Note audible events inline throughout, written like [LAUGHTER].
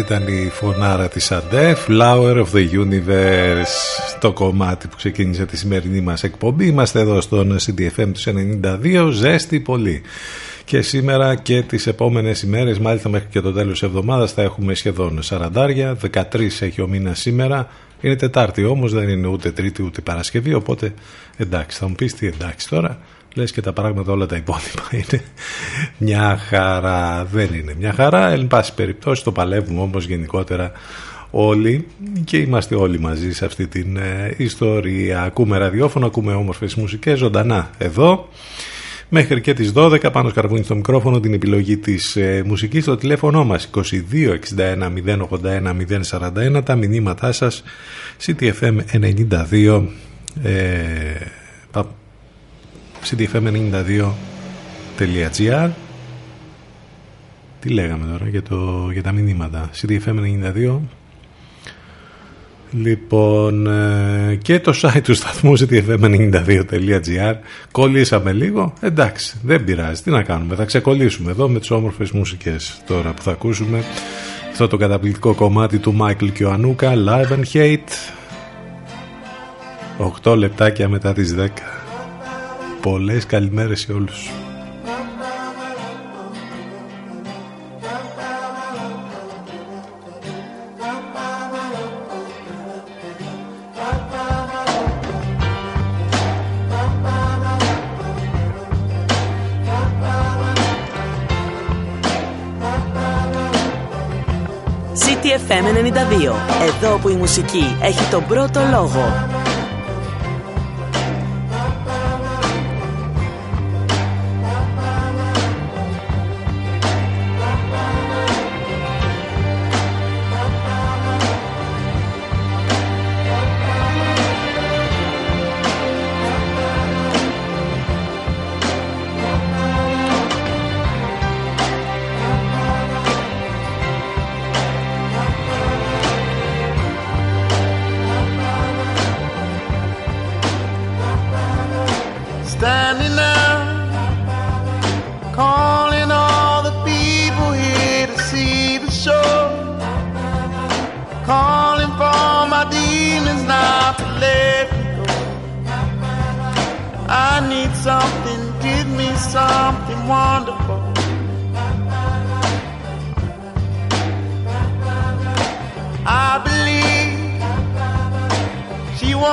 Αυτή ήταν η φωνάρα της ΑΝΤΕ Flower of the Universe Το κομμάτι που ξεκίνησε τη σημερινή μας εκπομπή. Είμαστε εδώ στον CDFM τους 92 Ζέστη πολύ. Και σήμερα και τις επόμενες ημέρες μάλιστα μέχρι και το τέλος της εβδομάδας θα έχουμε σχεδόν 40 13 έχει ο μήνας σήμερα. Είναι Τετάρτη όμως δεν είναι ούτε Τρίτη ούτε Παρασκευή οπότε εντάξει θα μου πεις τι εντάξει τώρα λες και τα πράγματα όλα τα υπόλοιπα [LAUGHS] είναι μια χαρά. Δεν είναι μια χαρά. Εν πάση περιπτώσει το παλεύουμε όμως γενικότερα όλοι και είμαστε όλοι μαζί σε αυτή την ε, ιστορία. Ακούμε ραδιόφωνο, ακούμε όμορφες μουσικές ζωντανά εδώ. Μέχρι και τις 12 πάνω σκαρβούνι στο μικρόφωνο την επιλογή της ε, μουσικής. Στο τηλέφωνο μας 22 61 081 041 τα μηνύματά σας CTFM 92 ε, cdfm92.gr Τι λέγαμε τώρα για, το, για τα μηνύματα. CDFM92. Λοιπόν, ε, και το site του σταθμού ctfm92.gr Κολλήσαμε λίγο, εντάξει, δεν πειράζει, τι να κάνουμε, θα ξεκολλήσουμε εδώ με τις όμορφες μουσικές τώρα που θα ακούσουμε. Αυτό το καταπληκτικό κομμάτι του Μάικλ και ο Ανούκα, Live and Hate. 8 λεπτάκια μετά τις 10 Πολλές καλημέρες σε όλους CTFM 92. Εδώ που η μουσική έχει τον πρώτο λόγο.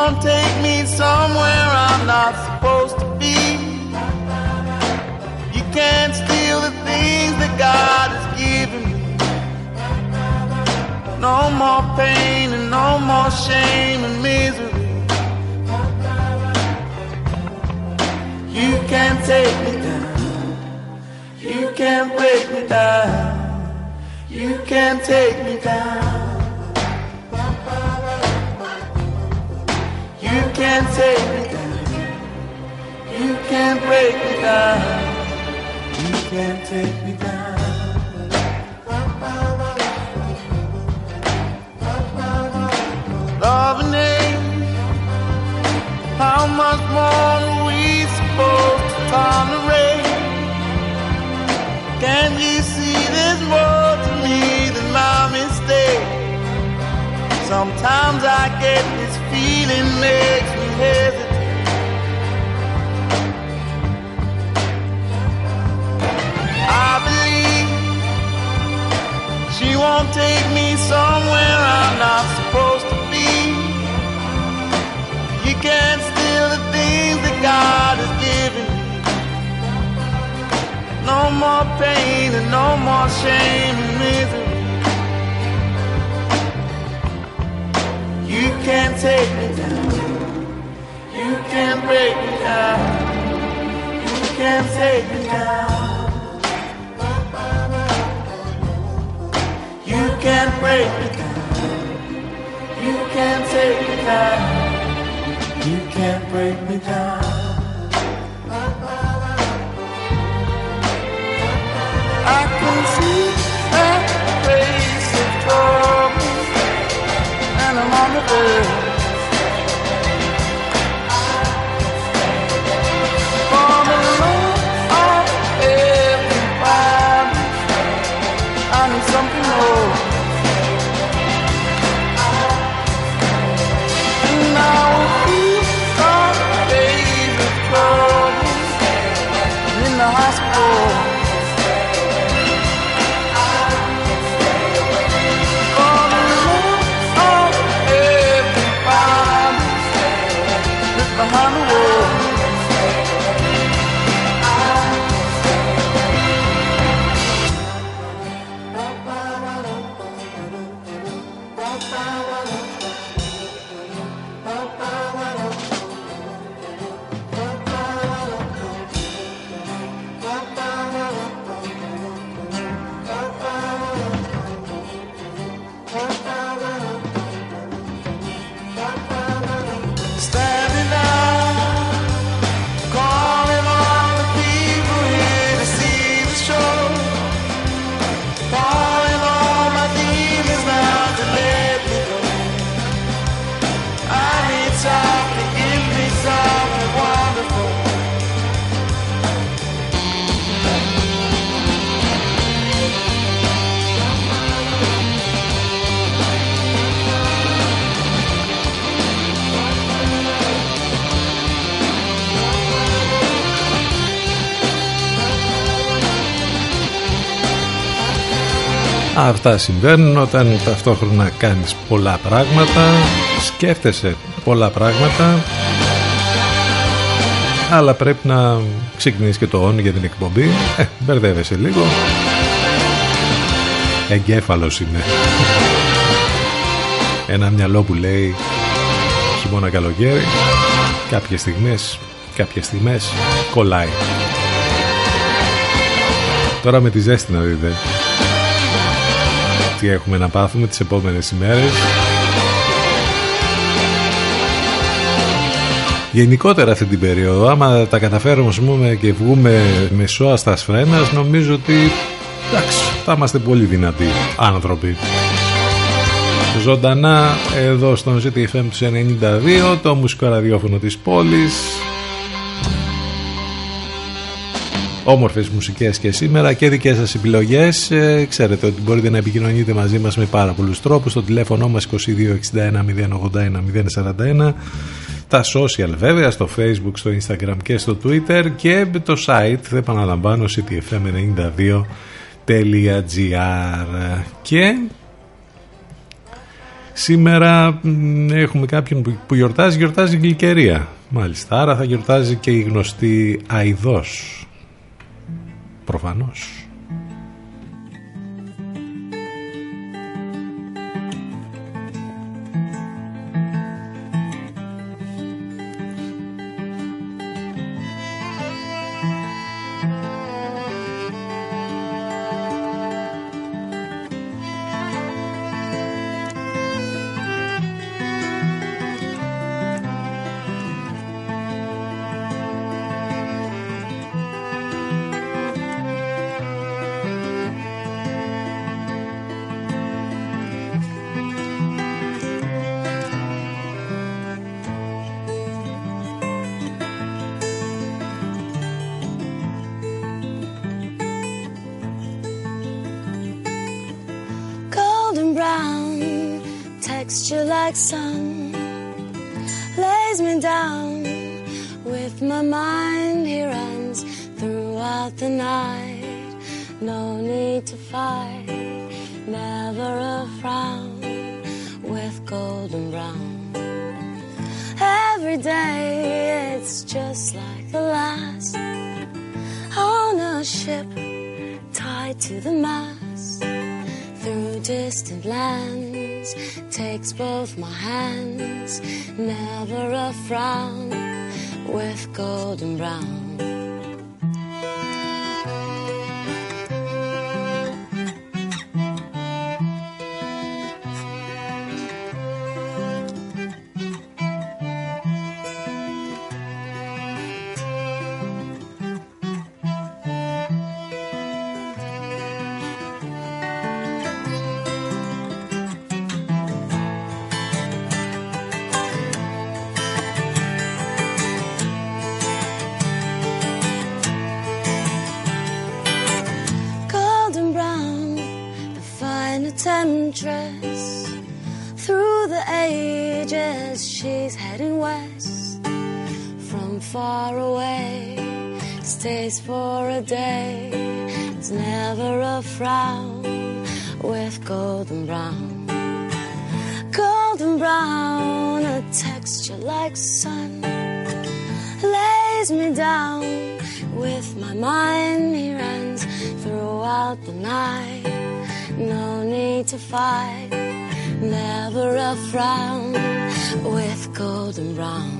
Don't take me somewhere I'm not supposed to be. You can't steal the things that God has given me. No more pain and no more shame and misery. You can't take me down. You can't break me down. You can't take me down. can't take me down. You can't break me down. You can't take me down. Love and hate. how much more are we supposed to tolerate? Can you see there's more to me than my mistake? Sometimes I get really makes me hesitate. I believe she won't take me somewhere I'm not supposed to be. You can't steal the things that God has given me. No more pain and no more shame and misery. can't take me down. You can't break me down. You can take me down. You can break me down. You can take me down. You can break me down. girl Αυτά συμβαίνουν όταν ταυτόχρονα κάνεις πολλά πράγματα, σκέφτεσαι πολλά πράγματα, αλλά πρέπει να ξεκινήσεις και το on για την εκπομπή. Ε, μπερδεύεσαι λίγο. Εγκέφαλος είμαι. Ένα μυαλό που λέει χειμώνα καλοκαίρι, κάποιες στιγμές, κάποιες στιγμές κολλάει. Τώρα με τη ζέστη να δείτε τι έχουμε να πάθουμε τις επόμενες ημέρες. Γενικότερα αυτή την περίοδο, άμα τα καταφέρουμε πούμε, και βγούμε μεσόα στα σφρένας, νομίζω ότι εντάξει, θα είμαστε πολύ δυνατοί άνθρωποι. Ζωντανά εδώ στον ZTFM τους 92, το μουσικό ραδιόφωνο της πόλης, όμορφες μουσικές και σήμερα και δικές σας επιλογές. Ε, ξέρετε ότι μπορείτε να επικοινωνείτε μαζί μας με πάρα πολλούς τρόπους. Στο τηλέφωνο μας 2261 081 041 τα social βέβαια στο facebook, στο instagram και στο twitter και το site θα επαναλαμβάνω ctfm92.gr και σήμερα έχουμε κάποιον που γιορτάζει, γιορτάζει γλυκερία μάλιστα, άρα θα γιορτάζει και η γνωστή Αιδός προφανώς. for a day. It's never a frown with golden brown. Golden brown, a texture like sun. Lays me down with my mind, he runs throughout the night. No need to fight, never a frown with golden brown.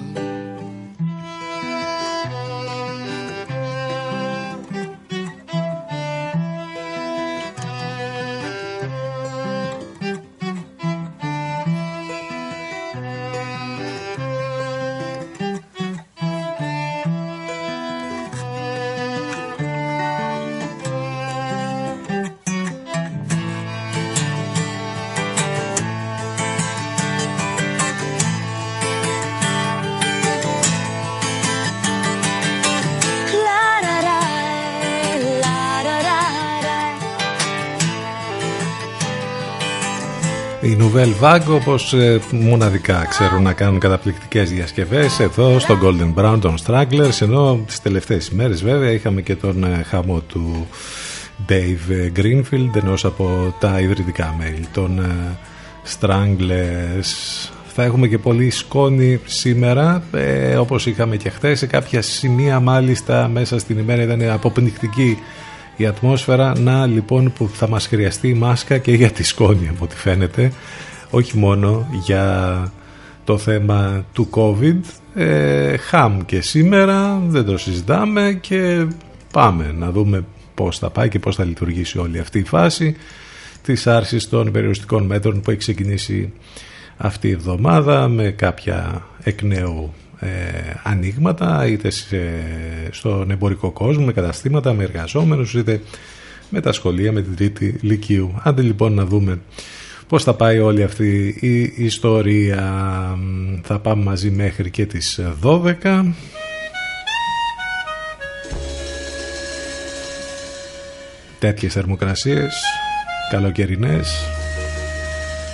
Nouvelle Vague όπως ε, μοναδικά ξέρουν να κάνουν καταπληκτικές διασκευές εδώ στο Golden Brown των Stragglers ενώ τις τελευταίες ημέρες βέβαια είχαμε και τον ε, χαμό του Dave Greenfield ενός από τα ιδρυτικά μέλη των Stranglers θα έχουμε και πολύ σκόνη σήμερα ε, όπως είχαμε και χθες. Σε κάποια σημεία μάλιστα μέσα στην ημέρα ήταν αποπνικτική η ατμόσφαιρα να λοιπόν που θα μας χρειαστεί μάσκα και για τη σκόνη από ό,τι φαίνεται. Όχι μόνο για το θέμα του COVID. Ε, χαμ και σήμερα δεν το συζητάμε και πάμε να δούμε πώς θα πάει και πώς θα λειτουργήσει όλη αυτή η φάση της άρσης των περιοριστικών μέτρων που έχει ξεκινήσει αυτή η εβδομάδα με κάποια εκ νέου ε, ανοίγματα είτε στον εμπορικό κόσμο με καταστήματα, με εργαζόμενους είτε με τα σχολεία, με την τρίτη λυκείου. Άντε λοιπόν να δούμε πώς θα πάει όλη αυτή η ιστορία. Θα πάμε μαζί μέχρι και τις 12. Τέτοιες θερμοκρασίες, καλοκαιρινές,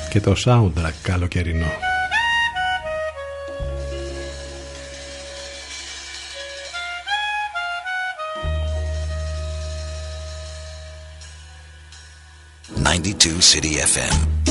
και το soundtrack καλοκαιρινό. City FM.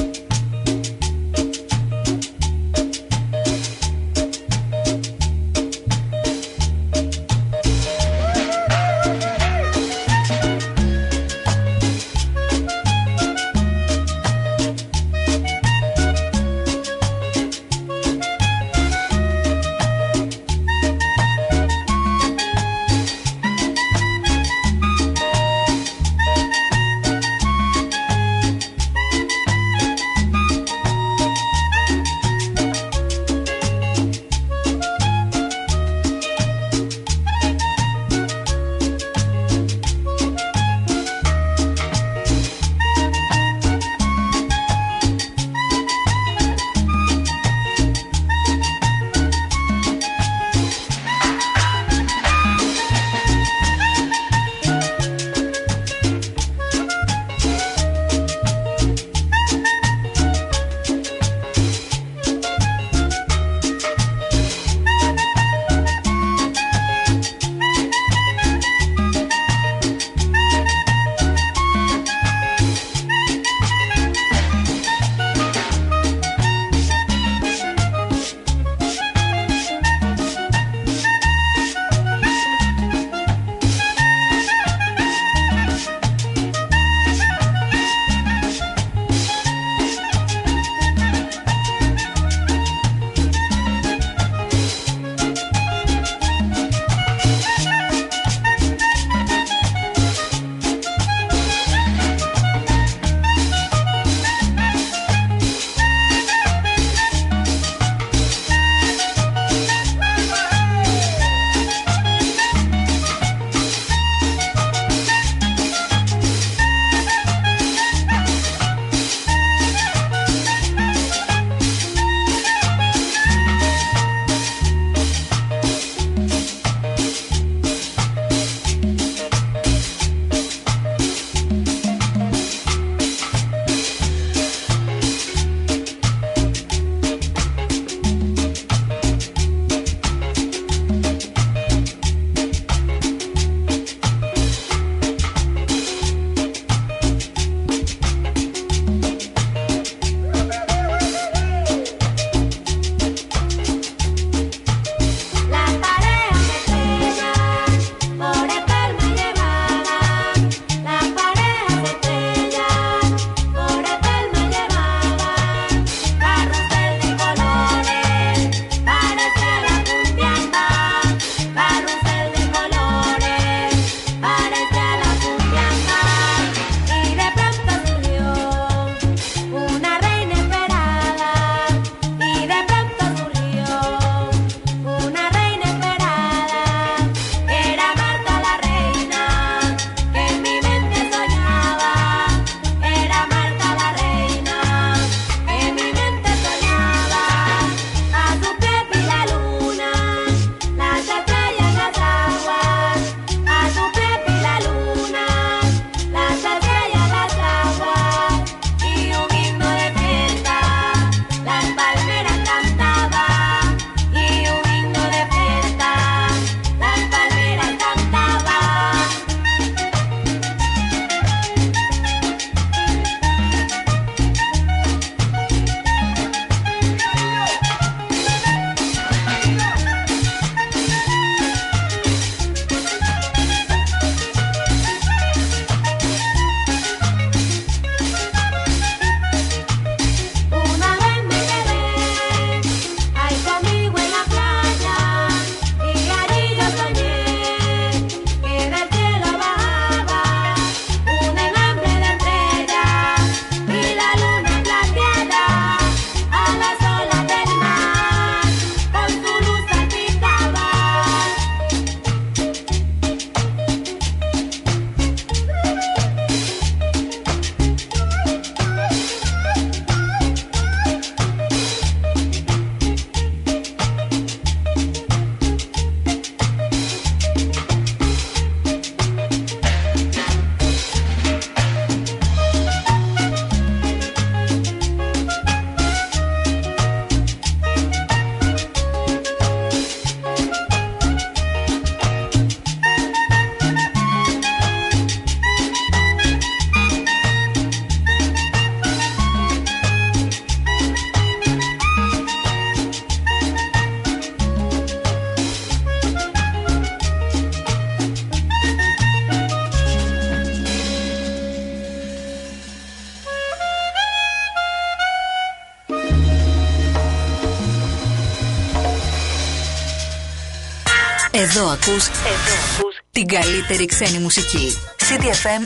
Εδώ ακούς, εδώ ακούς την καλύτερη ξένη μουσική. CDFM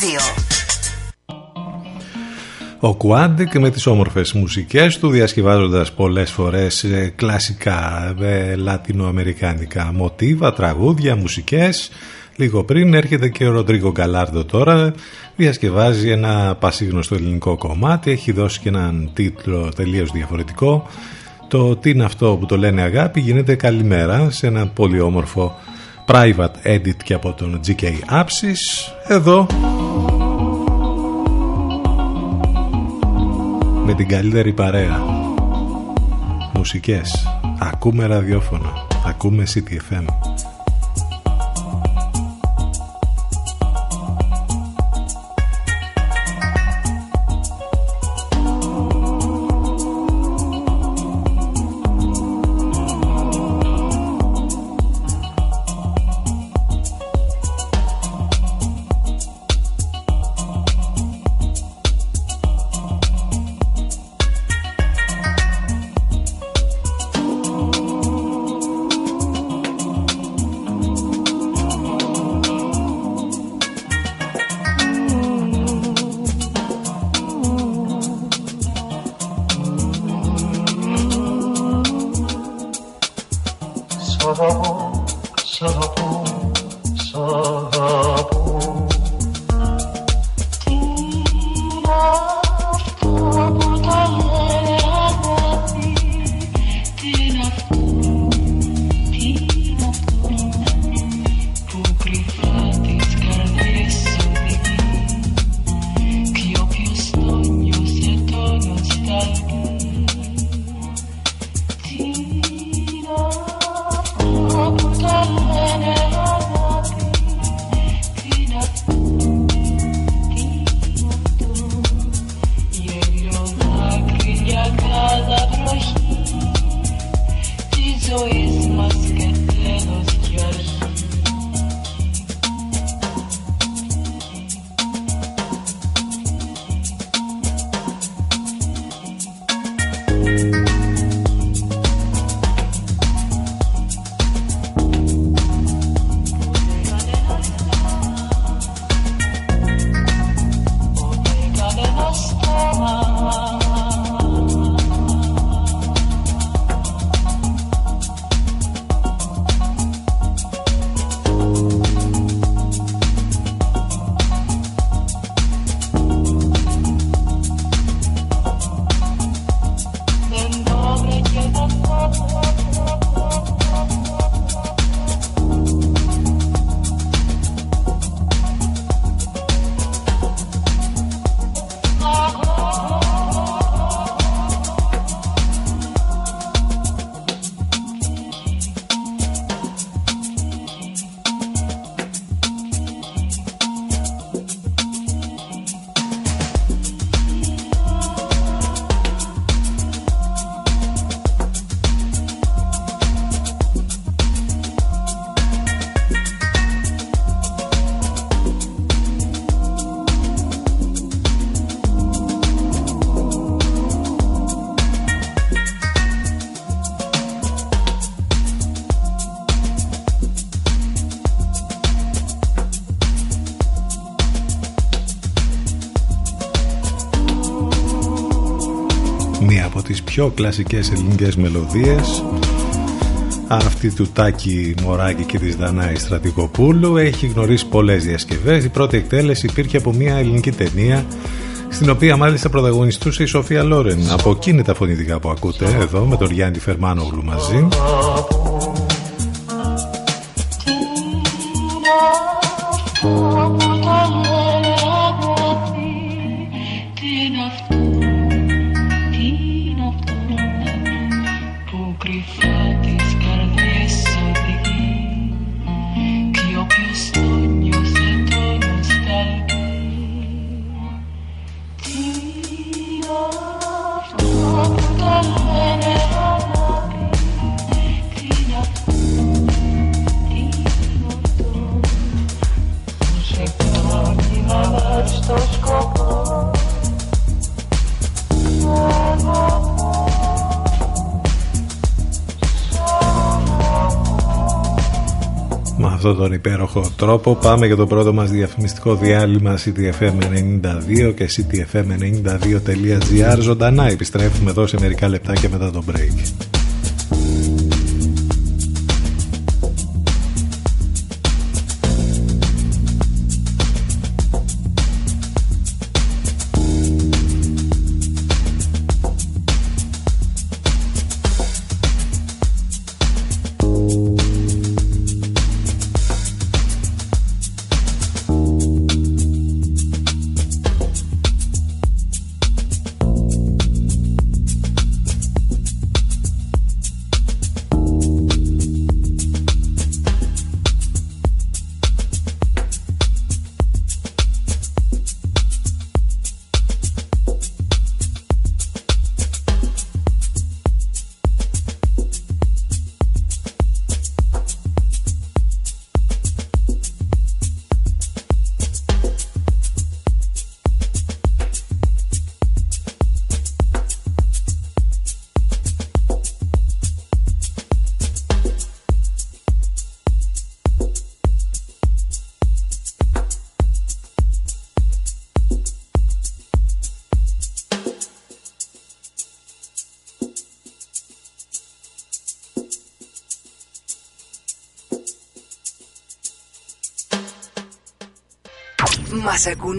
92. Ο Κουάντικ με τις όμορφες μουσικές του διασκευάζοντας πολλές φορές ε, κλασικά ε, λατινοαμερικάνικα μοτίβα, τραγούδια, μουσικές. Λίγο πριν έρχεται και ο Ροντρίγκο Γκαλάρδο τώρα, διασκευάζει ένα πασίγνωστο ελληνικό κομμάτι, έχει δώσει και έναν τίτλο τελείως διαφορετικό το τι είναι αυτό που το λένε αγάπη γίνεται καλημέρα σε ένα πολύ όμορφο private edit και από τον GK Apsis. Εδώ. Με την καλύτερη παρέα. Μουσικές. Ακούμε ραδιόφωνο. Ακούμε CTFM Oh, πιο κλασικές ελληνικές μελωδίες. Αυτή του Τάκη Μωράκη και της Δανάη Στρατικοπούλου έχει γνωρίσει πολλές διασκευές. Η πρώτη εκτέλεση υπήρχε από μια ελληνική ταινία στην οποία μάλιστα πρωταγωνιστούσε η Σοφία Λόρεν. Από εκείνη τα φωνητικά που ακούτε εδώ με τον Γιάννη Φερμάνογλου μαζί αυτόν τον υπέροχο τρόπο. Πάμε για το πρώτο μας διαφημιστικό διάλειμμα CTFM92 και CTFM92.gr ζωντανά. Επιστρέφουμε εδώ σε μερικά λεπτάκια μετά το break.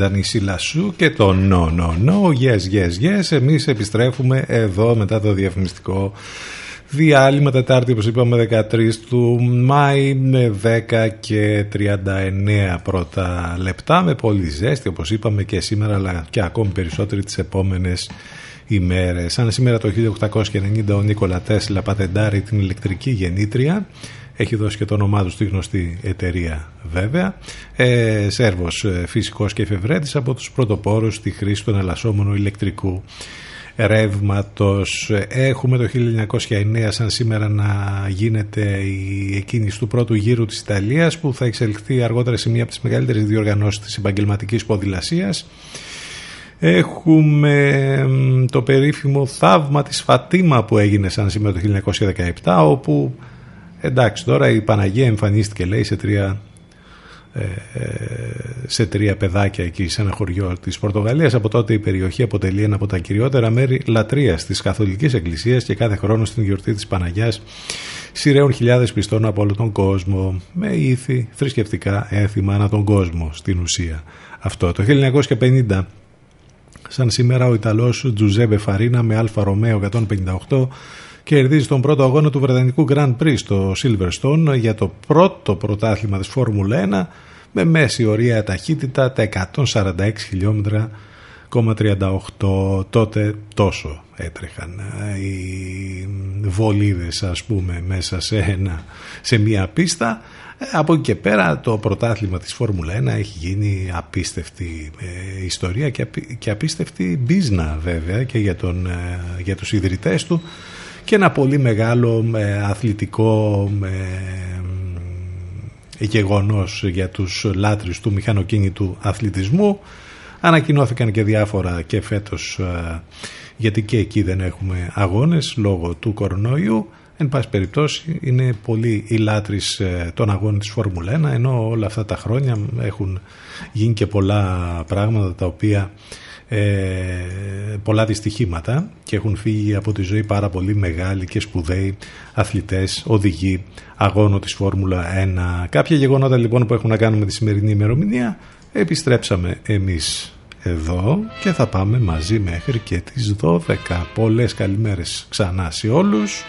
Αυτή ήταν η Σίλα Σου και το No No No Yes Yes Yes Εμείς επιστρέφουμε εδώ μετά το διαφημιστικό διάλειμμα Τετάρτη όπως είπαμε 13 του Μάη με 10 και 39 πρώτα λεπτά με πολύ ζέστη όπως είπαμε και σήμερα αλλά και ακόμη περισσότεροι τις επόμενες ημέρες. Σαν σήμερα το 1890 ο Νίκολα Τέσλα πατεντάρει την ηλεκτρική γεννήτρια έχει δώσει και το όνομά του στη γνωστή εταιρεία βέβαια. Ε, Σέρβος ε, φυσικός και εφευρέτης από τους πρωτοπόρους στη χρήση του εναλλασσόμενου ηλεκτρικού ρεύματος. Έχουμε το 1909 σαν σήμερα να γίνεται η εκκίνηση του πρώτου γύρου της Ιταλίας που θα εξελιχθεί αργότερα σε μία από τις μεγαλύτερες διοργανώσεις της επαγγελματικής ποδηλασίας. Έχουμε το περίφημο θαύμα της Φατίμα που έγινε σαν σήμερα το 1917 όπου εντάξει τώρα η Παναγία εμφανίστηκε λέει σε τρία ε, σε τρία παιδάκια εκεί σε ένα χωριό της Πορτογαλίας. Από τότε η περιοχή αποτελεί ένα από τα κυριότερα μέρη λατρείας της Καθολικής Εκκλησίας και κάθε χρόνο στην γιορτή της Παναγιάς συρρέουν χιλιάδες πιστών από όλο τον κόσμο με ήθη θρησκευτικά έθιμα ανά τον κόσμο στην ουσία αυτό. Το 1950 σαν σήμερα ο Ιταλός Τζουζέπε Φαρίνα με Άλφα Ρομέο 158 κερδίζει τον πρώτο αγώνα του Βρετανικού Grand Prix στο Silverstone για το πρώτο πρωτάθλημα της Φόρμουλα 1 με μέση ορία ταχύτητα τα 146 χιλιόμετρα 38 τότε τόσο έτρεχαν ε, οι βολίδες ας πούμε μέσα σε, ένα, σε μια πίστα. Ε, από εκεί και πέρα το πρωτάθλημα της Φόρμουλα 1 έχει γίνει απίστευτη ε, ιστορία και, και απίστευτη μπίζνα βέβαια και για, τον, για τους ιδρυτές του και ένα πολύ μεγάλο ε, αθλητικό ε, γεγονός για τους λάτρεις του μηχανοκίνητου αθλητισμού. Ανακοινώθηκαν και διάφορα και φέτος ε, γιατί και εκεί δεν έχουμε αγώνες λόγω του κορονοϊού. Εν πάση περιπτώσει είναι πολύ οι λάτρεις των αγώνων της Φόρμουλα 1 ενώ όλα αυτά τα χρόνια έχουν γίνει και πολλά πράγματα τα οποία ε, πολλά δυστυχήματα και έχουν φύγει από τη ζωή πάρα πολύ μεγάλοι και σπουδαίοι αθλητές, οδηγοί αγώνου της Φόρμουλα 1. Κάποια γεγονότα λοιπόν που έχουν να κάνουν με τη σημερινή ημερομηνία επιστρέψαμε εμείς εδώ και θα πάμε μαζί μέχρι και τις 12. Πολλές καλημέρες ξανά σε όλους.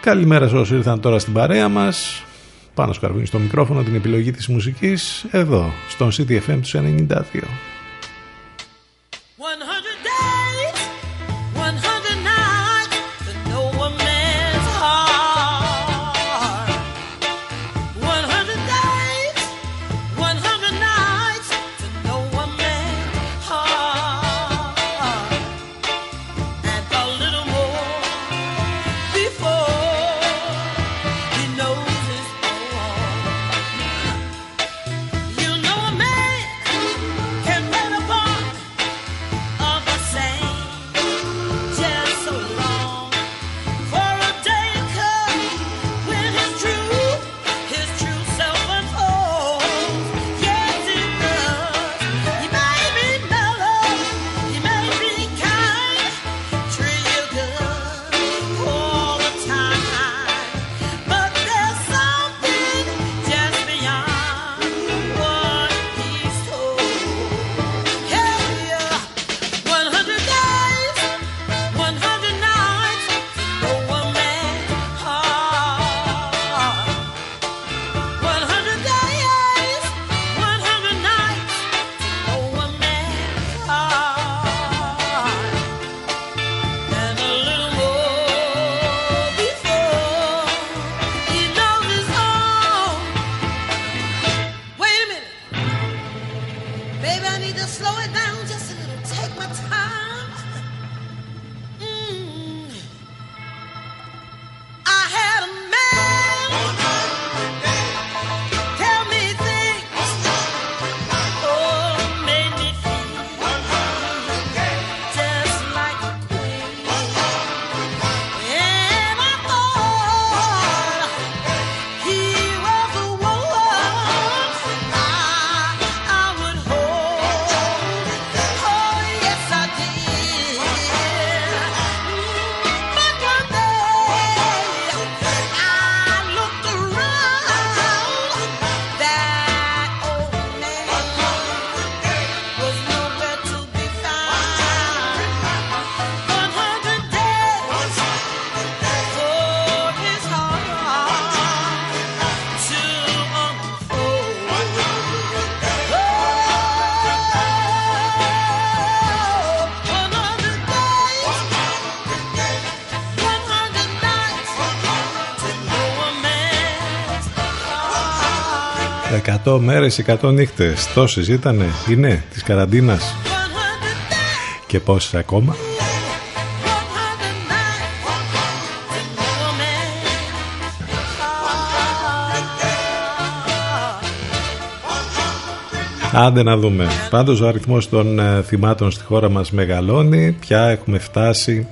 Καλημέρα σε όσους ήρθαν τώρα στην παρέα μας. Πάνω σκαρβίνει στο μικρόφωνο την επιλογή της μουσικής εδώ στον CTFM τους 92. One hundred. 100 μέρες, 100 νύχτες. Τόσες ήτανε, είναι, της καραντίνας. Και πόσες ακόμα; Άντε να δούμε. Πάντως ο αριθμός των ε, θυμάτων στη χώρα μας μεγαλώνει. Πια έχουμε φτάσει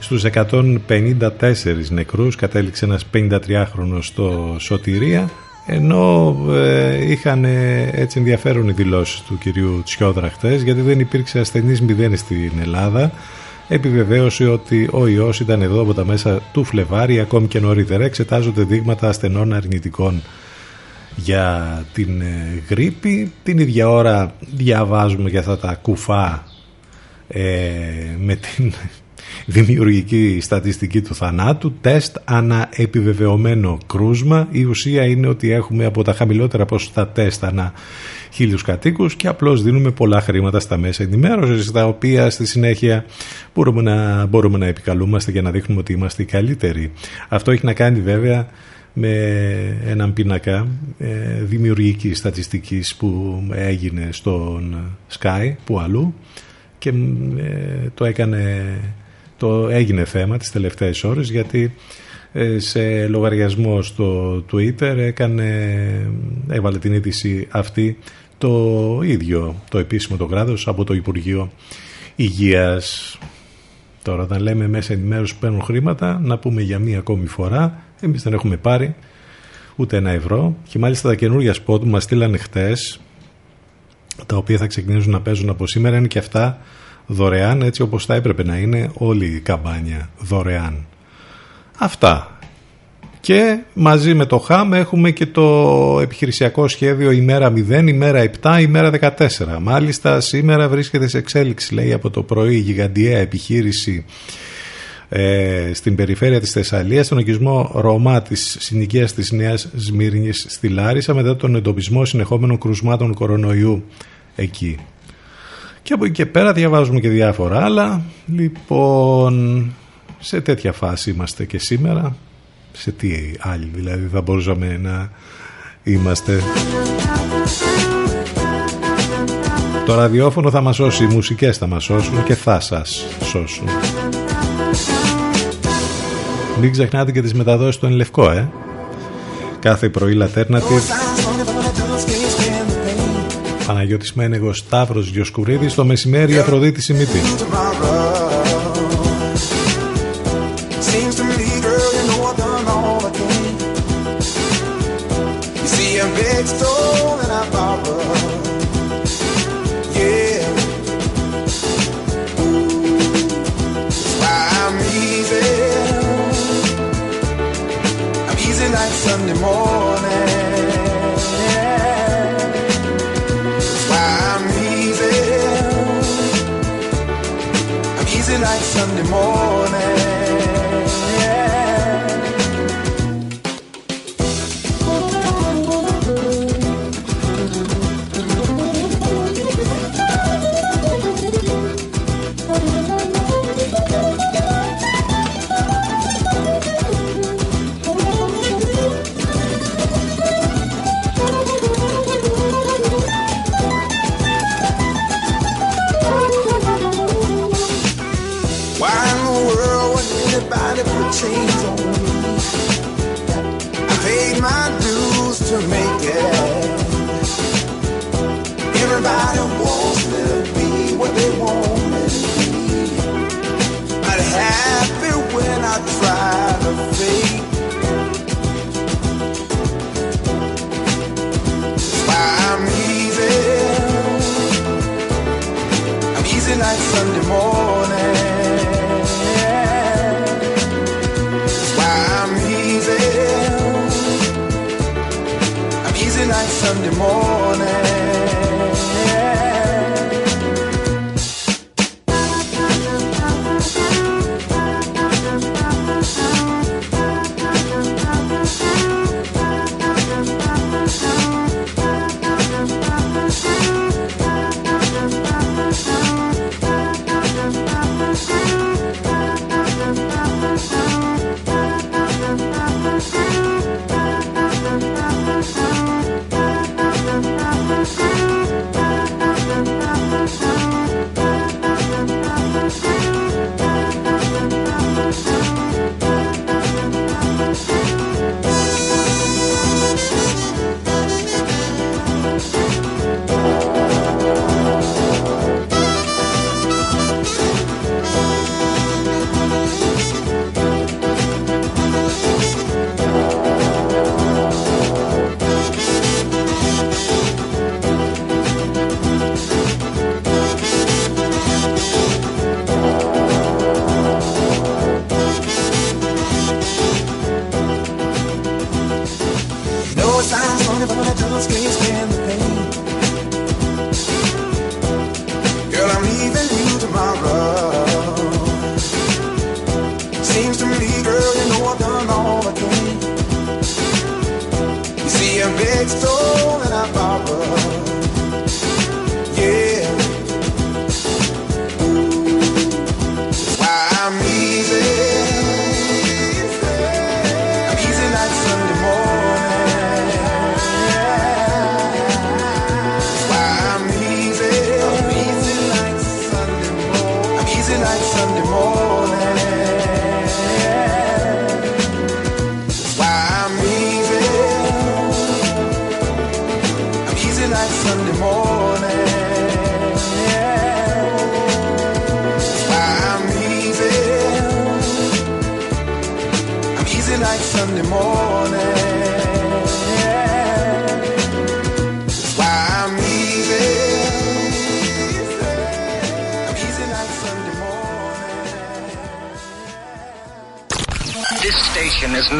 στους 154 νεκρούς. Κατέληξε ένας 53χρονος στο Σωτηρία. Ενώ ε, είχαν έτσι ενδιαφέρον οι δηλώσεις του κυρίου Τσιόδρα χτες, γιατί δεν υπήρξε ασθενής μηδέν στην Ελλάδα. Επιβεβαίωσε ότι ο ιός ήταν εδώ από τα μέσα του Φλεβάρι, ακόμη και νωρίτερα εξετάζονται δείγματα ασθενών αρνητικών για την ε, γρήπη. Την ίδια ώρα διαβάζουμε για αυτά τα κουφά ε, με την δημιουργική στατιστική του θανάτου, τεστ ανά επιβεβαιωμένο κρούσμα. Η ουσία είναι ότι έχουμε από τα χαμηλότερα ποσοστά τεστ ανά χίλιους κατοίκους και απλώς δίνουμε πολλά χρήματα στα μέσα ενημέρωσης, τα οποία στη συνέχεια μπορούμε να, μπορούμε να επικαλούμαστε για να δείχνουμε ότι είμαστε οι καλύτεροι. Αυτό έχει να κάνει βέβαια με έναν πίνακα ε, δημιουργικής στατιστικής που έγινε στον Sky που αλλού και ε, το έκανε το έγινε θέμα τις τελευταίες ώρες γιατί ε, σε λογαριασμό στο Twitter έκανε, έβαλε την είδηση αυτή το ίδιο το επίσημο το κράτος από το Υπουργείο Υγείας. Τώρα όταν λέμε μέσα ενημέρωση που παίρνουν χρήματα να πούμε για μία ακόμη φορά εμείς δεν έχουμε πάρει ούτε ένα ευρώ. Και μάλιστα τα καινούργια σπότ που μας στείλανε χτες τα οποία θα ξεκινήσουν να παίζουν από σήμερα είναι και αυτά δωρεάν έτσι όπως θα έπρεπε να είναι όλη η καμπάνια δωρεάν. Αυτά. Και μαζί με το ΧΑΜ έχουμε και το επιχειρησιακό σχέδιο ημέρα 0, ημέρα 7, ημέρα 14. Μάλιστα σήμερα βρίσκεται σε εξέλιξη λέει από το πρωί η γιγαντιαία επιχείρηση ε, στην περιφέρεια της Θεσσαλίας στον οικισμό Ρωμά της συνοικίας της Νέας Σμύρνης στη Λάρισα μετά τον εντοπισμό συνεχόμενων κρουσμάτων κορονοϊού εκεί. Και από εκεί και πέρα διαβάζουμε και διάφορα άλλα. Λοιπόν, σε τέτοια φάση είμαστε και σήμερα. Σε τι άλλη δηλαδή θα μπορούσαμε να είμαστε. Το ραδιόφωνο θα μας σώσει, οι μουσικές θα μας σώσουν και θα σας σώσουν. Μην ξεχνάτε και τις μεταδόσεις του Λευκό, ε. Κάθε πρωί Alternative Παναγιώτης Μένεγος Σταύρος Διοσκουρίδης το μεσημέρι Αφροδίτη Σιμίτη. No signs, morning, but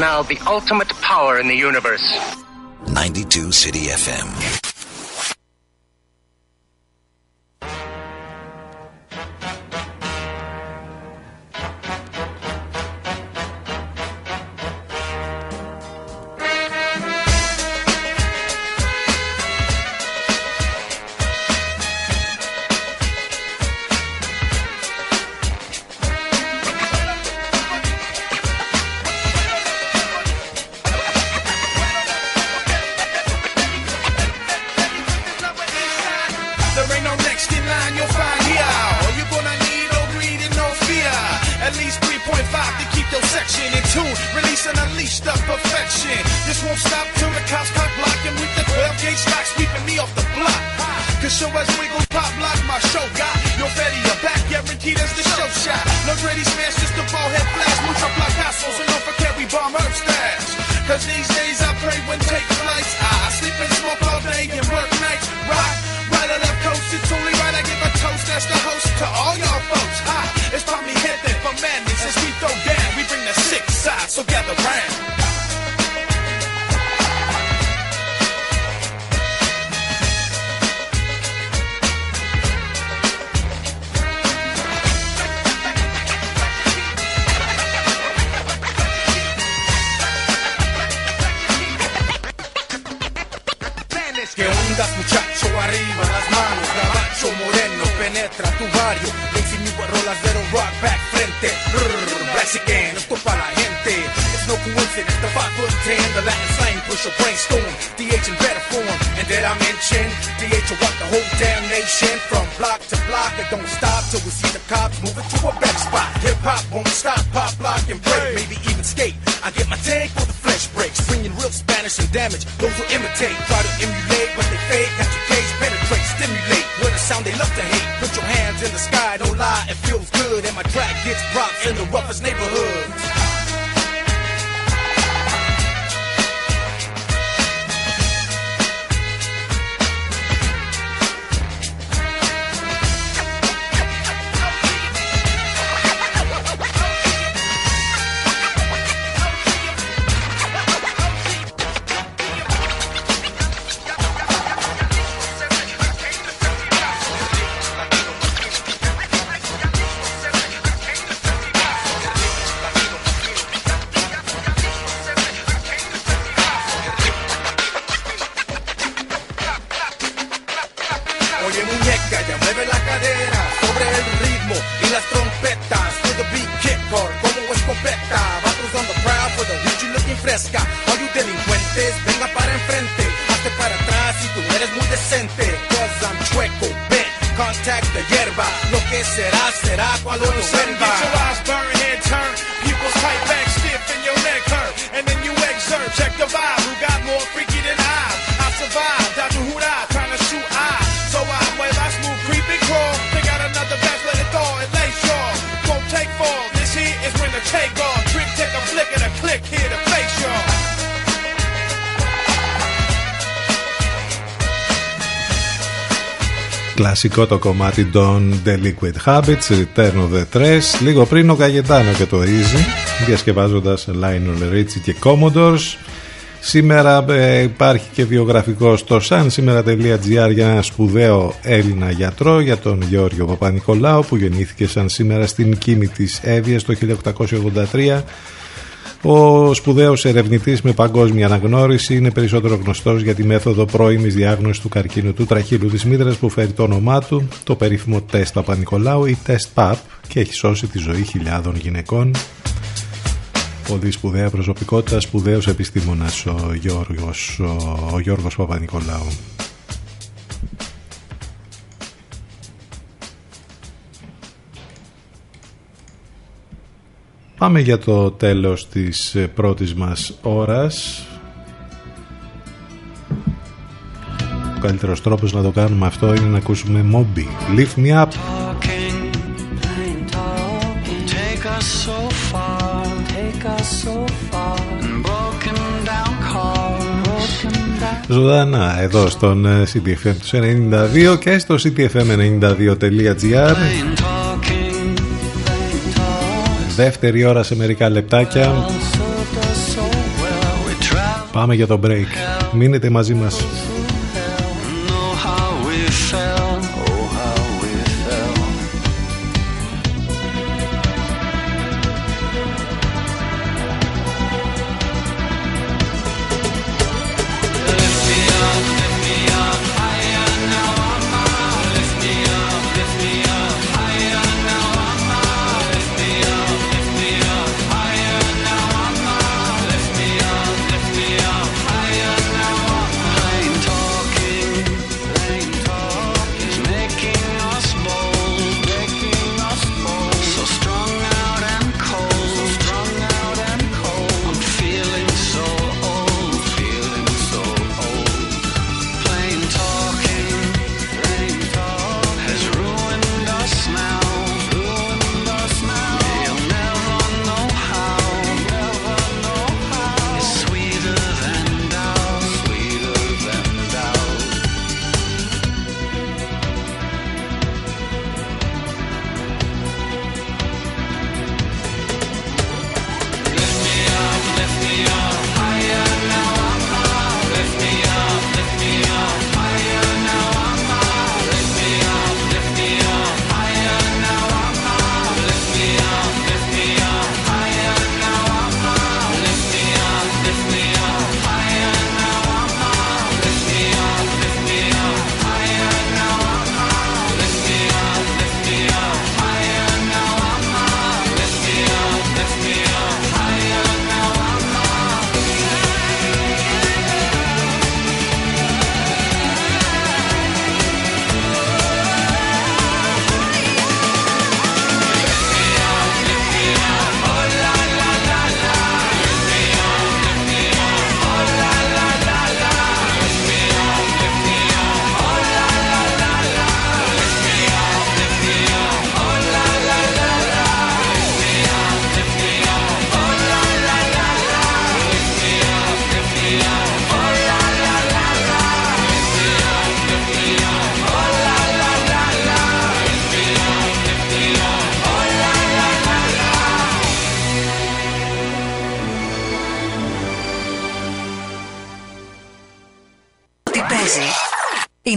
now the ultimate power in the universe. 92 City FM. don't lie, it feels good, and my track gets props in the roughest neighborhood. Κλασικό το κομμάτι των The Liquid Habits, Return of the Tres, λίγο πριν ο Καγετάνο και το Easy, διασκευάζοντας Lionel Richie και Commodores. Σήμερα ε, υπάρχει και βιογραφικό στο sansimera.gr για ένα σπουδαίο Έλληνα γιατρό, για τον Γιώργο Παπα-Νικολάου που γεννήθηκε σαν σήμερα στην Κίνη της Εύβοιας το 1883 ο σπουδαίος ερευνητής με παγκόσμια αναγνώριση είναι περισσότερο γνωστός για τη μέθοδο πρώιμης διάγνωσης του καρκίνου του τραχύλου της μήτρα που φέρει το όνομά του, το περίφημο τεστ Παπα-Νικολάου ή τεστ ΠΑΠ και έχει σώσει τη ζωή χιλιάδων γυναικών. Πολύ σπουδαία προσωπικότητα, σπουδαίος επιστήμονας ο Γιώργος, ο, ο Γιώργος Παπα-Νικολάου. Πάμε για το τέλος της ε, πρώτης μας ώρας. Ο καλύτερος τρόπος να το κάνουμε αυτό είναι να ακούσουμε Moby. Lift me up. Ζωντανά εδώ στον ε, CTFM του 92 και στο ctfm92.gr Δεύτερη ώρα σε μερικά λεπτάκια. Πάμε για το break. Μείνετε μαζί μας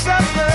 suffer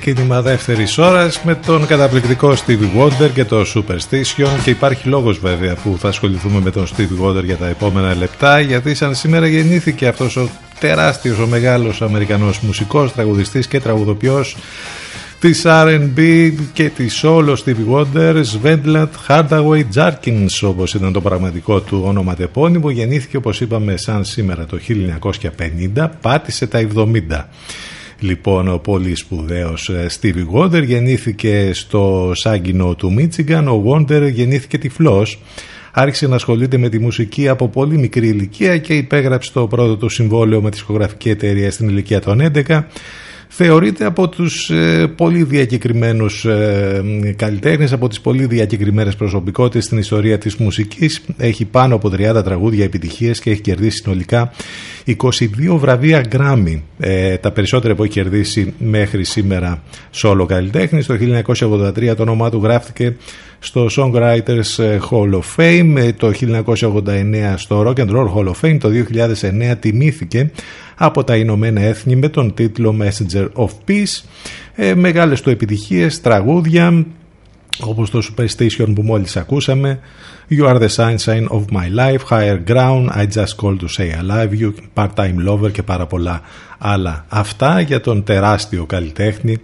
Ξεκίνημα δεύτερης ώρας με τον καταπληκτικό Stevie Wonder και το Superstition και υπάρχει λόγος βέβαια που θα ασχοληθούμε με τον Stevie Wonder για τα επόμενα λεπτά γιατί σαν σήμερα γεννήθηκε αυτός ο τεράστιος, ο μεγάλος Αμερικανός μουσικός, τραγουδιστής και τραγουδοποιός της R&B και της solo Stevie Wonder, Svendland Hardaway Jarkins όπως ήταν το πραγματικό του όνομα τεπώνυμο γεννήθηκε όπως είπαμε σαν σήμερα το 1950 πάτησε τα 70 Λοιπόν, ο πολύ σπουδαίος ε, Stevie Wonder γεννήθηκε στο Σάγκινο του Μίτσιγκαν, ο Wonder γεννήθηκε τυφλός. Άρχισε να ασχολείται με τη μουσική από πολύ μικρή ηλικία και υπέγραψε το πρώτο του συμβόλαιο με τη σκογραφική εταιρεία στην ηλικία των 11 θεωρείται από τους ε, πολύ διακεκριμένους ε, καλλιτέχνες, από τις πολύ διακεκριμένες προσωπικότητες στην ιστορία της μουσικής. Έχει πάνω από 30 τραγούδια επιτυχίες και έχει κερδίσει συνολικά 22 βραβεία Grammy. Ε, τα περισσότερα που έχει κερδίσει μέχρι σήμερα solo καλλιτέχνης. Το 1983 το όνομά του γράφτηκε στο Songwriters ε, Hall of Fame, ε, το 1989 στο Rock and Roll Hall of Fame, το 2009 τιμήθηκε από τα Ηνωμένα Έθνη με τον τίτλο Messenger of Peace. Ε, μεγάλες του επιτυχίες, τραγούδια, όπως το Superstation που μόλις ακούσαμε You are the sunshine of my life, Higher Ground, I just called to say I love you, Part-time Lover και πάρα πολλά άλλα. Αυτά για τον τεράστιο καλλιτέχνη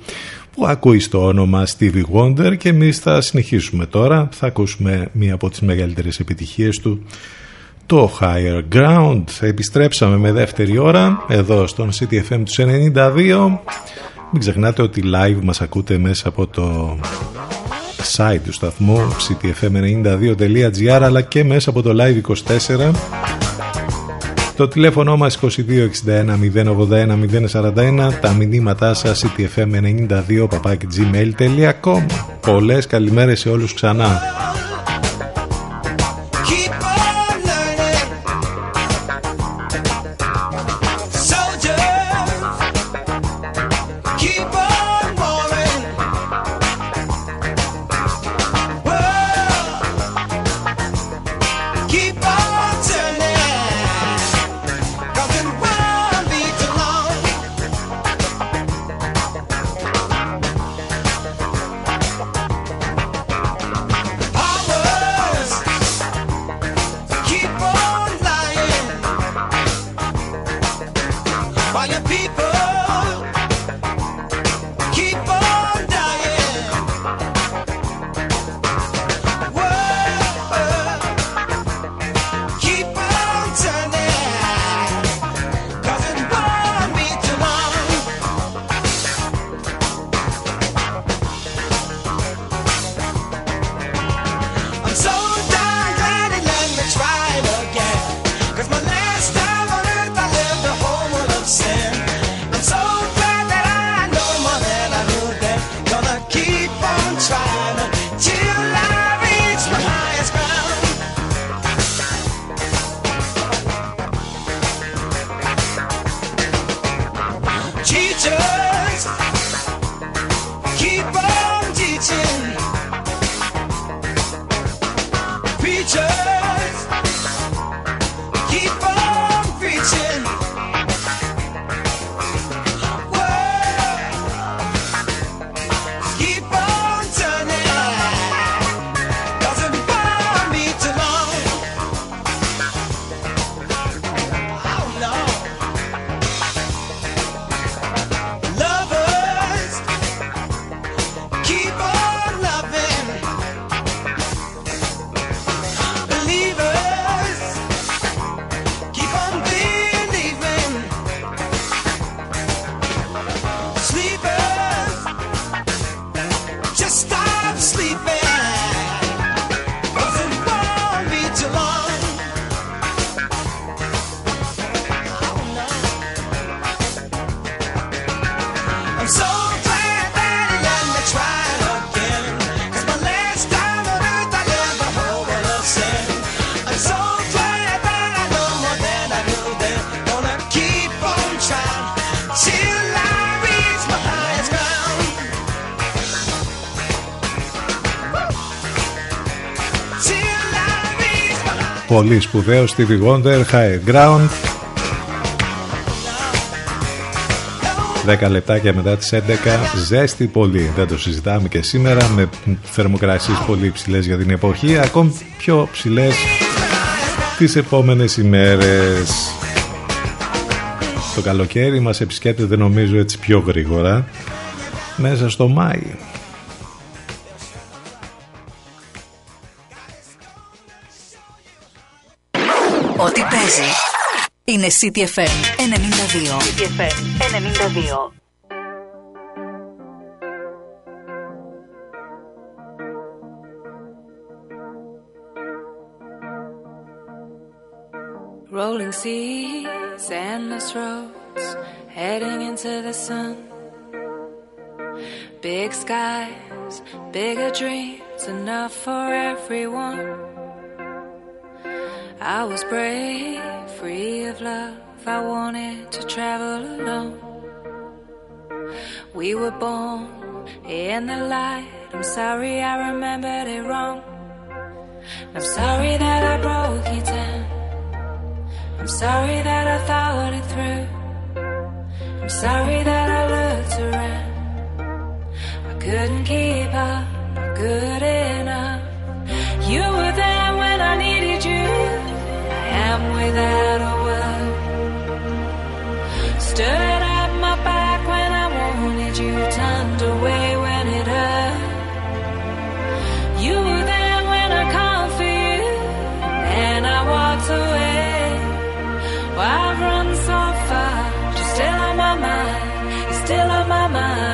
που ακούει στο όνομα Stevie Wonder και εμείς θα συνεχίσουμε τώρα, θα ακούσουμε μία από τις μεγαλύτερες επιτυχίες του το Higher Ground. Επιστρέψαμε με δεύτερη ώρα εδώ στον CTFM τους 92. Μην ξεχνάτε ότι live μας ακούτε μέσα από το site του σταθμού ctfm92.gr αλλά και μέσα από το live 24 το τηλέφωνο μας 2261 081 041 τα μηνύματά σας ctfm92 gmail.com Πολλές καλημέρες σε όλους ξανά πολύ σπουδαίο Stevie Wonder, High Ground. 10 λεπτάκια μετά τις 11 ζέστη πολύ. Δεν το συζητάμε και σήμερα με θερμοκρασίες πολύ ψηλές για την εποχή ακόμη πιο ψηλές τις επόμενες ημέρες. Το καλοκαίρι μας επισκέπτεται νομίζω έτσι πιο γρήγορα μέσα στο Μάη είναι CTFM 92. CTFM 92. Rolling seas, endless roads, heading into the sun. Big skies, bigger dreams, enough for everyone. I was brave, free of love. I wanted to travel alone. We were born in the light. I'm sorry I remembered it wrong. I'm sorry that I broke you down. I'm sorry that I thought it through. I'm sorry that I looked around. I couldn't keep up, good enough. You were there when I needed you. Am without a word. Stood at my back when I wanted you, turned away when it hurt. You were there when I called for you, and I walked away. Well, I've run so far, you're still on my mind, you're still on my mind.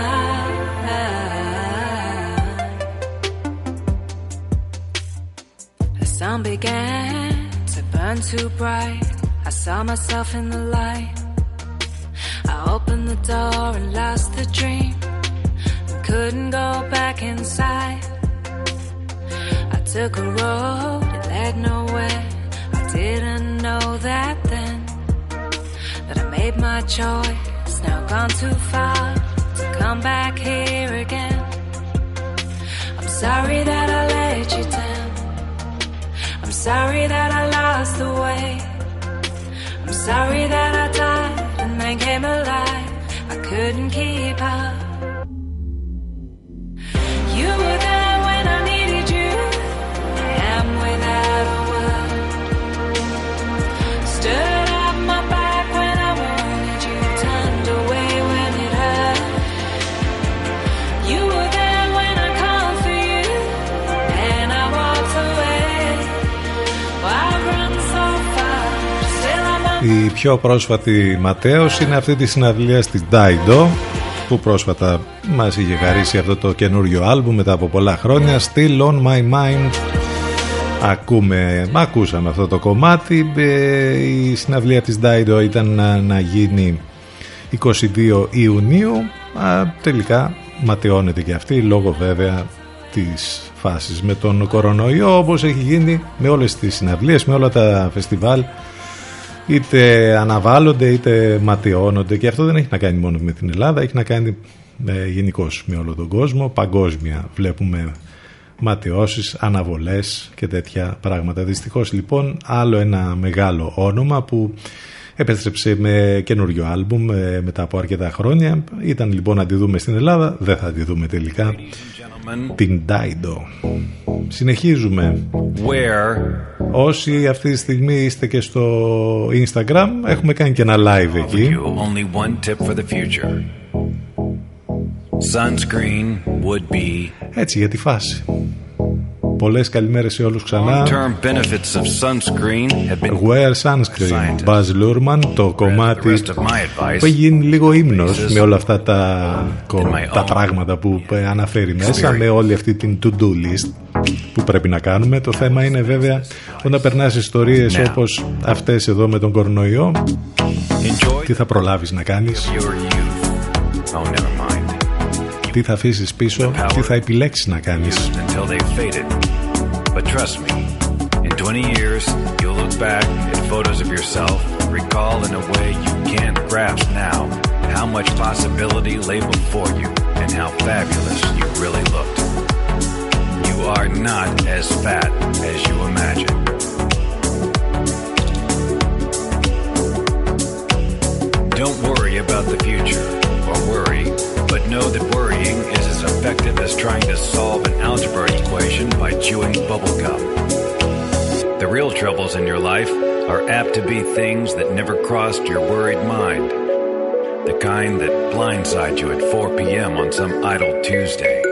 Sun began too bright. I saw myself in the light. I opened the door and lost the dream. I couldn't go back inside. I took a road that led nowhere. I didn't know that then. That I made my choice, now gone too far to come back here again. I'm sorry that I let you down. Sorry that I lost the way. I'm sorry that I died and then came alive. I couldn't keep up. You were Η πιο πρόσφατη Ματέος είναι αυτή τη συναυλία της Dido που πρόσφατα μας είχε χαρίσει αυτό το καινούριο άλμπου μετά από πολλά χρόνια Still on my mind. Ακούμε, ακούσαμε αυτό το κομμάτι. Ε, η συναυλία της Dido ήταν να, να γίνει 22 Ιουνίου. Α, τελικά ματαιώνεται και αυτή λόγω βέβαια της φάσης με τον κορονοϊό όπως έχει γίνει με όλες τις συναυλίες, με όλα τα φεστιβάλ είτε αναβάλλονται είτε ματαιώνονται και αυτό δεν έχει να κάνει μόνο με την Ελλάδα έχει να κάνει ε, γενικώ με όλο τον κόσμο. Παγκόσμια βλέπουμε ματαιώσεις, αναβολές και τέτοια πράγματα. Δυστυχώς λοιπόν άλλο ένα μεγάλο όνομα που επέστρεψε με καινούριο άλμπουμ ε, μετά από αρκετά χρόνια ήταν λοιπόν να τη δούμε στην Ελλάδα δεν θα τη δούμε τελικά την Dido συνεχίζουμε Where; Όσοι αυτή τη στιγμή είστε και στο Instagram, έχουμε κάνει και ένα live εκεί. you only one tip for the future. Sunscreen would be Έτσι για τη φάση. Πολλές καλημέρες σε όλους ξανά. long-term benefits of sunscreen have been Wear sunscreen. Buzz Lurman, το the κομμάτι rest of my advice. που έχει γίνει λίγο ύμνος με όλα αυτά τα, κο- τα πράγματα που ε, αναφέρει μέσα, με όλη αυτή την to-do list που πρέπει να κάνουμε. Το θέμα είναι βέβαια όταν περνάς ιστορίες Now. όπως αυτές εδώ με τον κορονοϊό, Enjoy τι θα προλάβεις να κάνεις; your youth. Oh, never mind. τι θα αφήσει πίσω, τι θα επιλέξει να κάνεις. Until they've faded. But trust me, in 20 years, you'll look back at photos of yourself, recall in a way you can't grasp now how much possibility lay before you and how fabulous you really looked. You are not as fat as you imagine. Don't worry about the future or or worry, but know that worrying is as effective as trying to solve an algebra equation by chewing bubblegum. The real troubles in your life are apt to be things that never crossed your worried mind. The kind that blindside you at 4 p.m. on some idle Tuesday.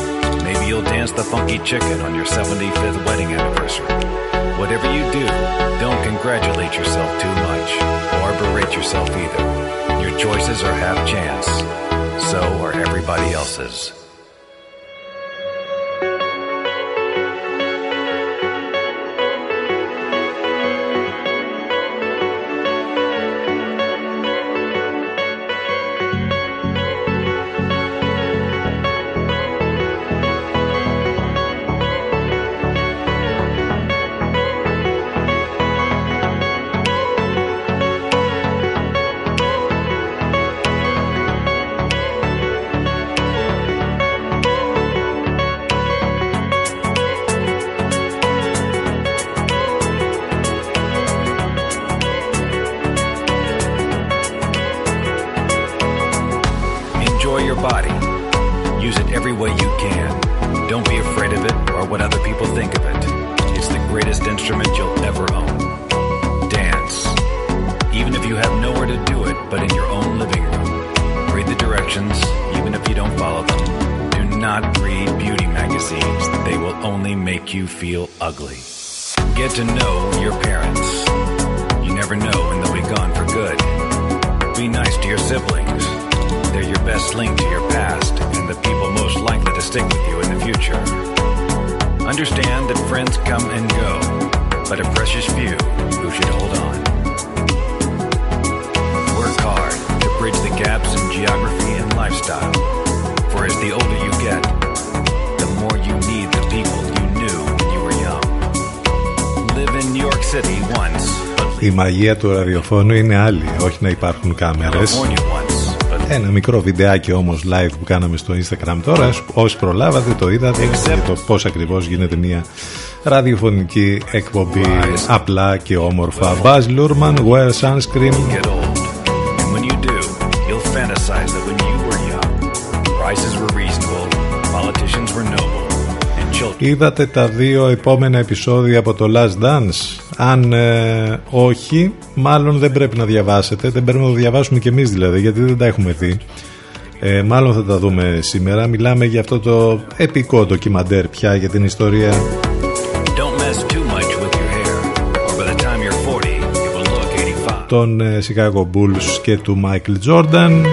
Maybe you'll dance the funky chicken on your 75th wedding anniversary. Whatever you do, don't congratulate yourself too much or berate yourself either. Your choices are half chance. So are everybody else's. Μαγεία του ραδιοφώνου είναι άλλη, όχι να υπάρχουν κάμερες. California once, but Ένα μικρό βιντεάκι όμως live που κάναμε στο Instagram τώρα, όσοι προλάβατε το είδατε για το πώς ακριβώς γίνεται μια ραδιοφωνική εκπομπή απλά και όμορφα. Buzz Lurman, Wear Sunscreen, get old. And when you do, you'll fantasize that when you were young, prices were reasonable, politicians were noble, and children Είδατε τα δύο επόμενα επεισόδια από το Last Dance. Αν ε, όχι, μάλλον δεν πρέπει να διαβάσετε. Δεν πρέπει να το διαβάσουμε κι εμείς δηλαδή, γιατί δεν τα έχουμε δει. Ε, μάλλον θα τα δούμε σήμερα. Μιλάμε για αυτό το επικό ντοκιμαντέρ πια για την ιστορία don't mess too much with your hair, or by the time you're 40, it will look 85. των ε, Chicago Bulls και του Michael Jordan.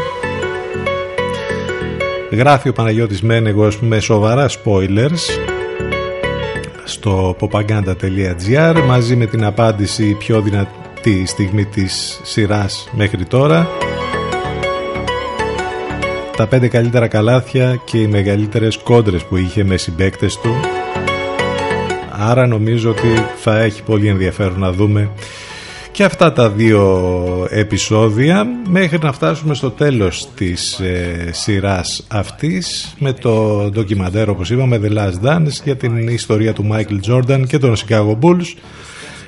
Γράφει ο Παναγιώτης Μένεγος με σοβαρά spoilers στο popaganda.gr μαζί με την απάντηση η πιο δυνατή στιγμή της σειράς μέχρι τώρα. Τα πέντε καλύτερα καλάθια και οι μεγαλύτερες κόντρες που είχε με συμπαίκτες του άρα νομίζω ότι θα έχει πολύ ενδιαφέρον να δούμε και αυτά τα δύο επεισόδια μέχρι να φτάσουμε στο τέλος της ε, σειράς αυτής με το ντοκιμαντέρ όπως είπαμε The Last Dance για την ιστορία του Michael Jordan και των Chicago Bulls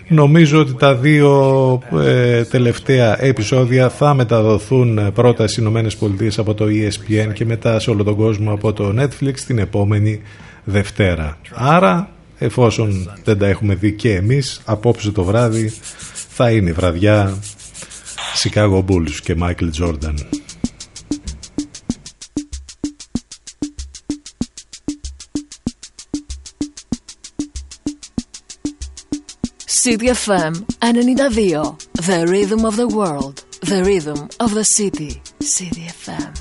Νομίζω ότι τα δύο ε, τελευταία επεισόδια θα μεταδοθούν πρώτα στις Ηνωμένες Πολιτείες από το ESPN και μετά σε όλο τον κόσμο από το Netflix την επόμενη Δευτέρα. Άρα εφόσον δεν τα έχουμε δει και εμείς απόψε το βράδυ θα είναι η βραδιά Chicago Bulls και Michael Jordan. CDFM 92. The rhythm of the world. The rhythm of the city. CDFM.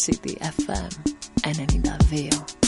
CDFM 92. 92.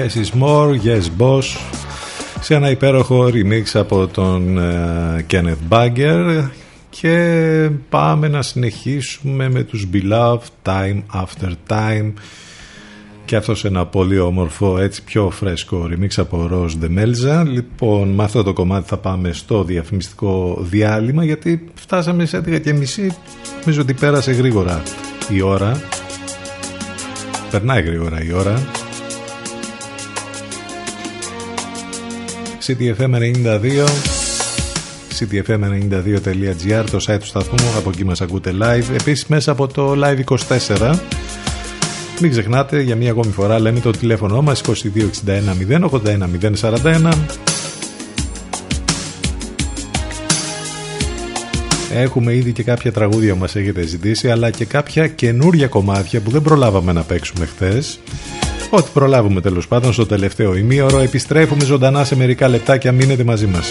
Yes is more, yes boss. Σε ένα υπέροχο remix από τον uh, Kenneth Bagger και πάμε να συνεχίσουμε με τους Beloved Time After Time. Και αυτός σε ένα πολύ όμορφο έτσι πιο φρέσκο remix από Rose de Melza. Λοιπόν με αυτό το κομμάτι θα πάμε στο διαφημιστικό διάλειμμα γιατί φτάσαμε σε 11 και μισή. Νομίζω ότι πέρασε γρήγορα η ώρα. Περνάει γρήγορα η ώρα CTFM92 ctfm92.gr το site του σταθμού από εκεί μας ακούτε live. Επίσης μέσα από το live 24 μην ξεχνάτε για μία ακόμη φορά λέμε το τηλέφωνο μας 2261 081 041 Έχουμε ήδη και κάποια τραγούδια που μας έχετε ζητήσει αλλά και κάποια καινούρια κομμάτια που δεν προλάβαμε να παίξουμε χθες Ό,τι προλάβουμε τέλος πάντων στο τελευταίο ημίωρο επιστρέφουμε ζωντανά σε μερικά λεπτάκια. Μείνετε μαζί μας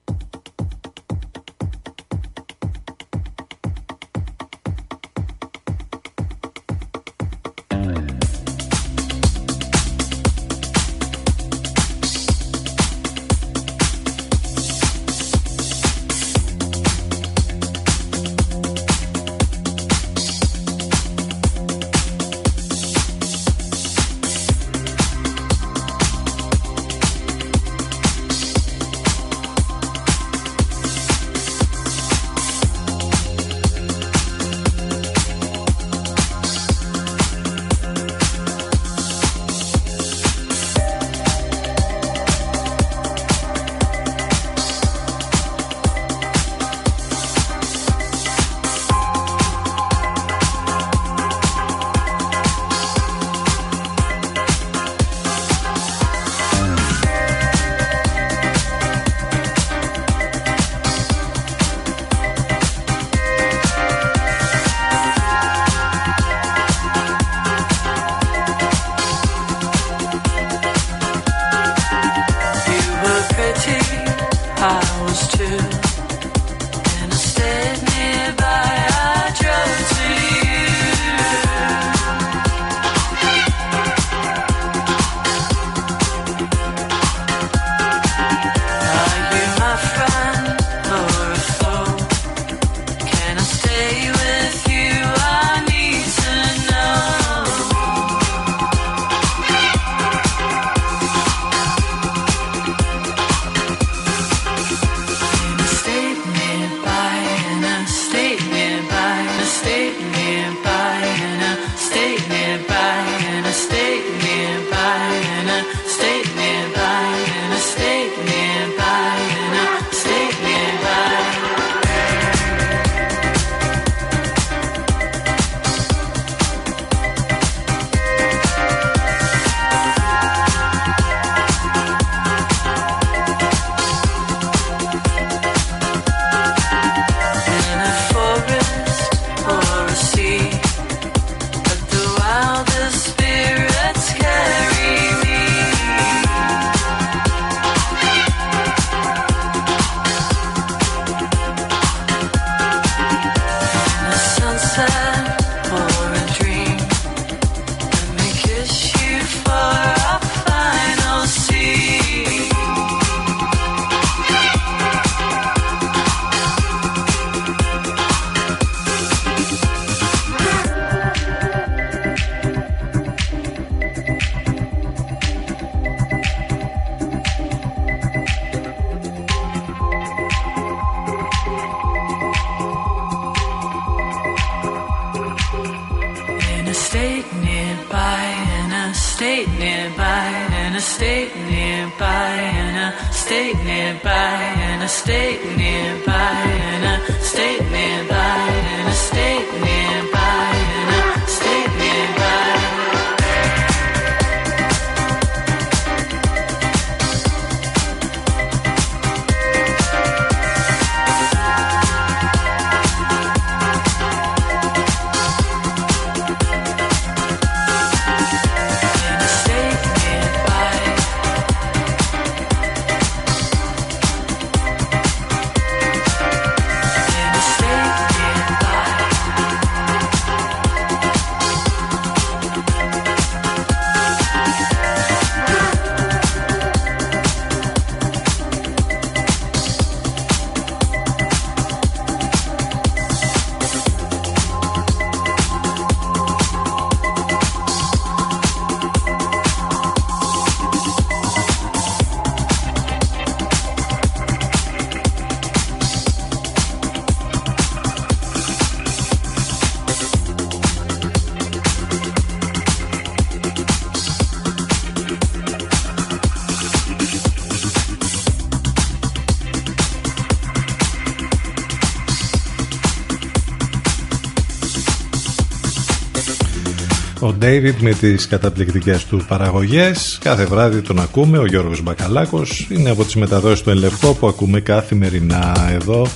David με τις καταπληκτικές του παραγωγές. Κάθε βράδυ τον ακούμε. Ο Γιώργος Μπακαλάκος είναι από τις μεταδόσεις του Ελευκό που ακούμε καθημερινά εδώ.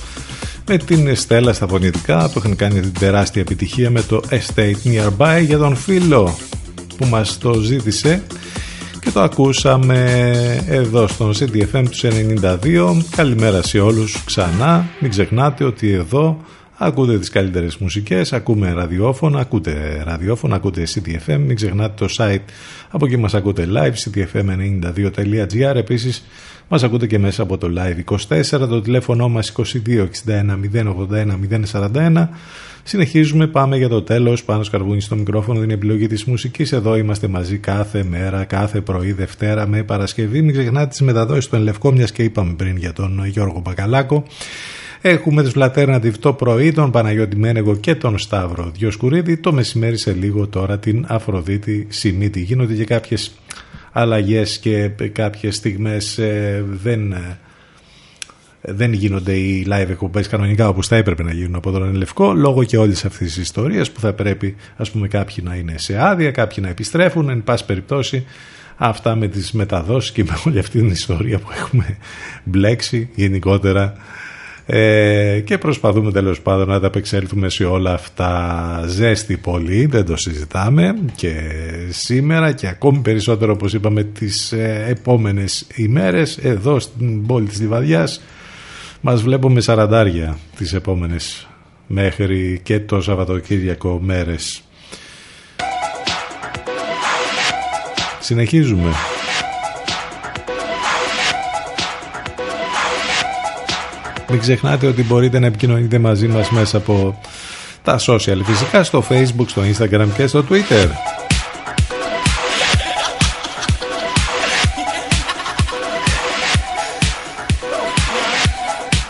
Με την Στέλλα στα φωνητικά που είχαν κάνει την τεράστια επιτυχία με το Estate Nearby για τον φίλο που μας το ζήτησε. Και το ακούσαμε εδώ στον CDFM τους 92 καλημέρα σε όλους ξανά. Μην ξεχνάτε ότι εδώ ακούτε τις καλύτερες μουσικές ακούμε ραδιόφωνα, ακούτε ραδιόφωνα ακούτε CDFM, μην ξεχνάτε το site από εκεί μας ακούτε live cdfm92.gr επίσης μας ακούτε και μέσα από το live 24 το τηλέφωνο μας 2261 081 041 Συνεχίζουμε, πάμε για το τέλος, πάνω σκαρβούνι στο μικρόφωνο, την επιλογή της μουσικής. Εδώ είμαστε μαζί κάθε μέρα, κάθε πρωί, Δευτέρα με Παρασκευή. Μην ξεχνάτε τις μεταδόσεις του Ελευκό, μιας και είπαμε πριν για τον Γιώργο Μπακαλάκο. Έχουμε τους Alternative το πρωί, τον Παναγιώτη Μένεγο και τον Σταύρο Διοσκουρίδη. Το μεσημέρι σε λίγο τώρα την Αφροδίτη Σιμίτη. Γίνονται και κάποιες αλλαγές και κάποιες στιγμές ε, δεν δεν γίνονται οι live εκπομπές κανονικά όπως θα έπρεπε να γίνουν από τον Λευκό, λόγω και όλης αυτής της ιστορίας που θα πρέπει, ας πούμε, κάποιοι να είναι σε άδεια, κάποιοι να επιστρέφουν. Εν πάση περιπτώσει, αυτά με τις μεταδόσεις και με όλη αυτή την ιστορία που έχουμε μπλέξει γενικότερα. Ε, και προσπαθούμε τέλος πάντων να ανταπεξέλθουμε σε όλα αυτά ζέστη πολύ δεν το συζητάμε και σήμερα και ακόμη περισσότερο όπως είπαμε τις ε, επόμενες ημέρες εδώ στην πόλη της Λιβαδιάς μας βλέπουμε σαραντάρια τις επόμενες μέχρι και το Σαββατοκύριακο μέρες. Συνεχίζουμε. Μην ξεχνάτε ότι μπορείτε να επικοινωνείτε μαζί μας μέσα από τα social φυσικά στο facebook, στο instagram και στο twitter.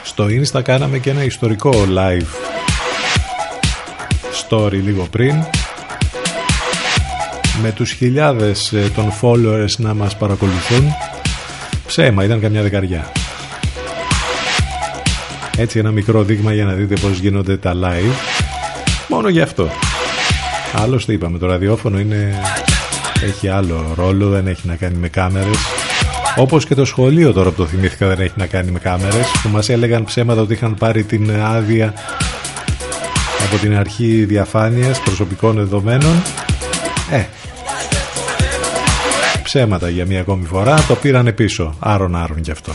Στο Insta κάναμε και ένα ιστορικό live story λίγο πριν με τους χιλιάδες ε, των followers να μας παρακολουθούν ψέμα ήταν καμιά δεκαριά έτσι ένα μικρό δείγμα για να δείτε πως γίνονται τα live. Μόνο γι' αυτό. Άλλωστε είπαμε το ραδιόφωνο είναι έχει άλλο ρόλο δεν έχει να κάνει με κάμερες. Όπως και το σχολείο τώρα που το θυμήθηκα δεν έχει να κάνει με κάμερες που μας έλεγαν ψέματα ότι είχαν πάρει την άδεια από την αρχή διαφάνειας προσωπικών δεδομένων. Ε, ψέματα για μία ακόμη φορά το πήραν πίσω. Άρον άρον γι' αυτό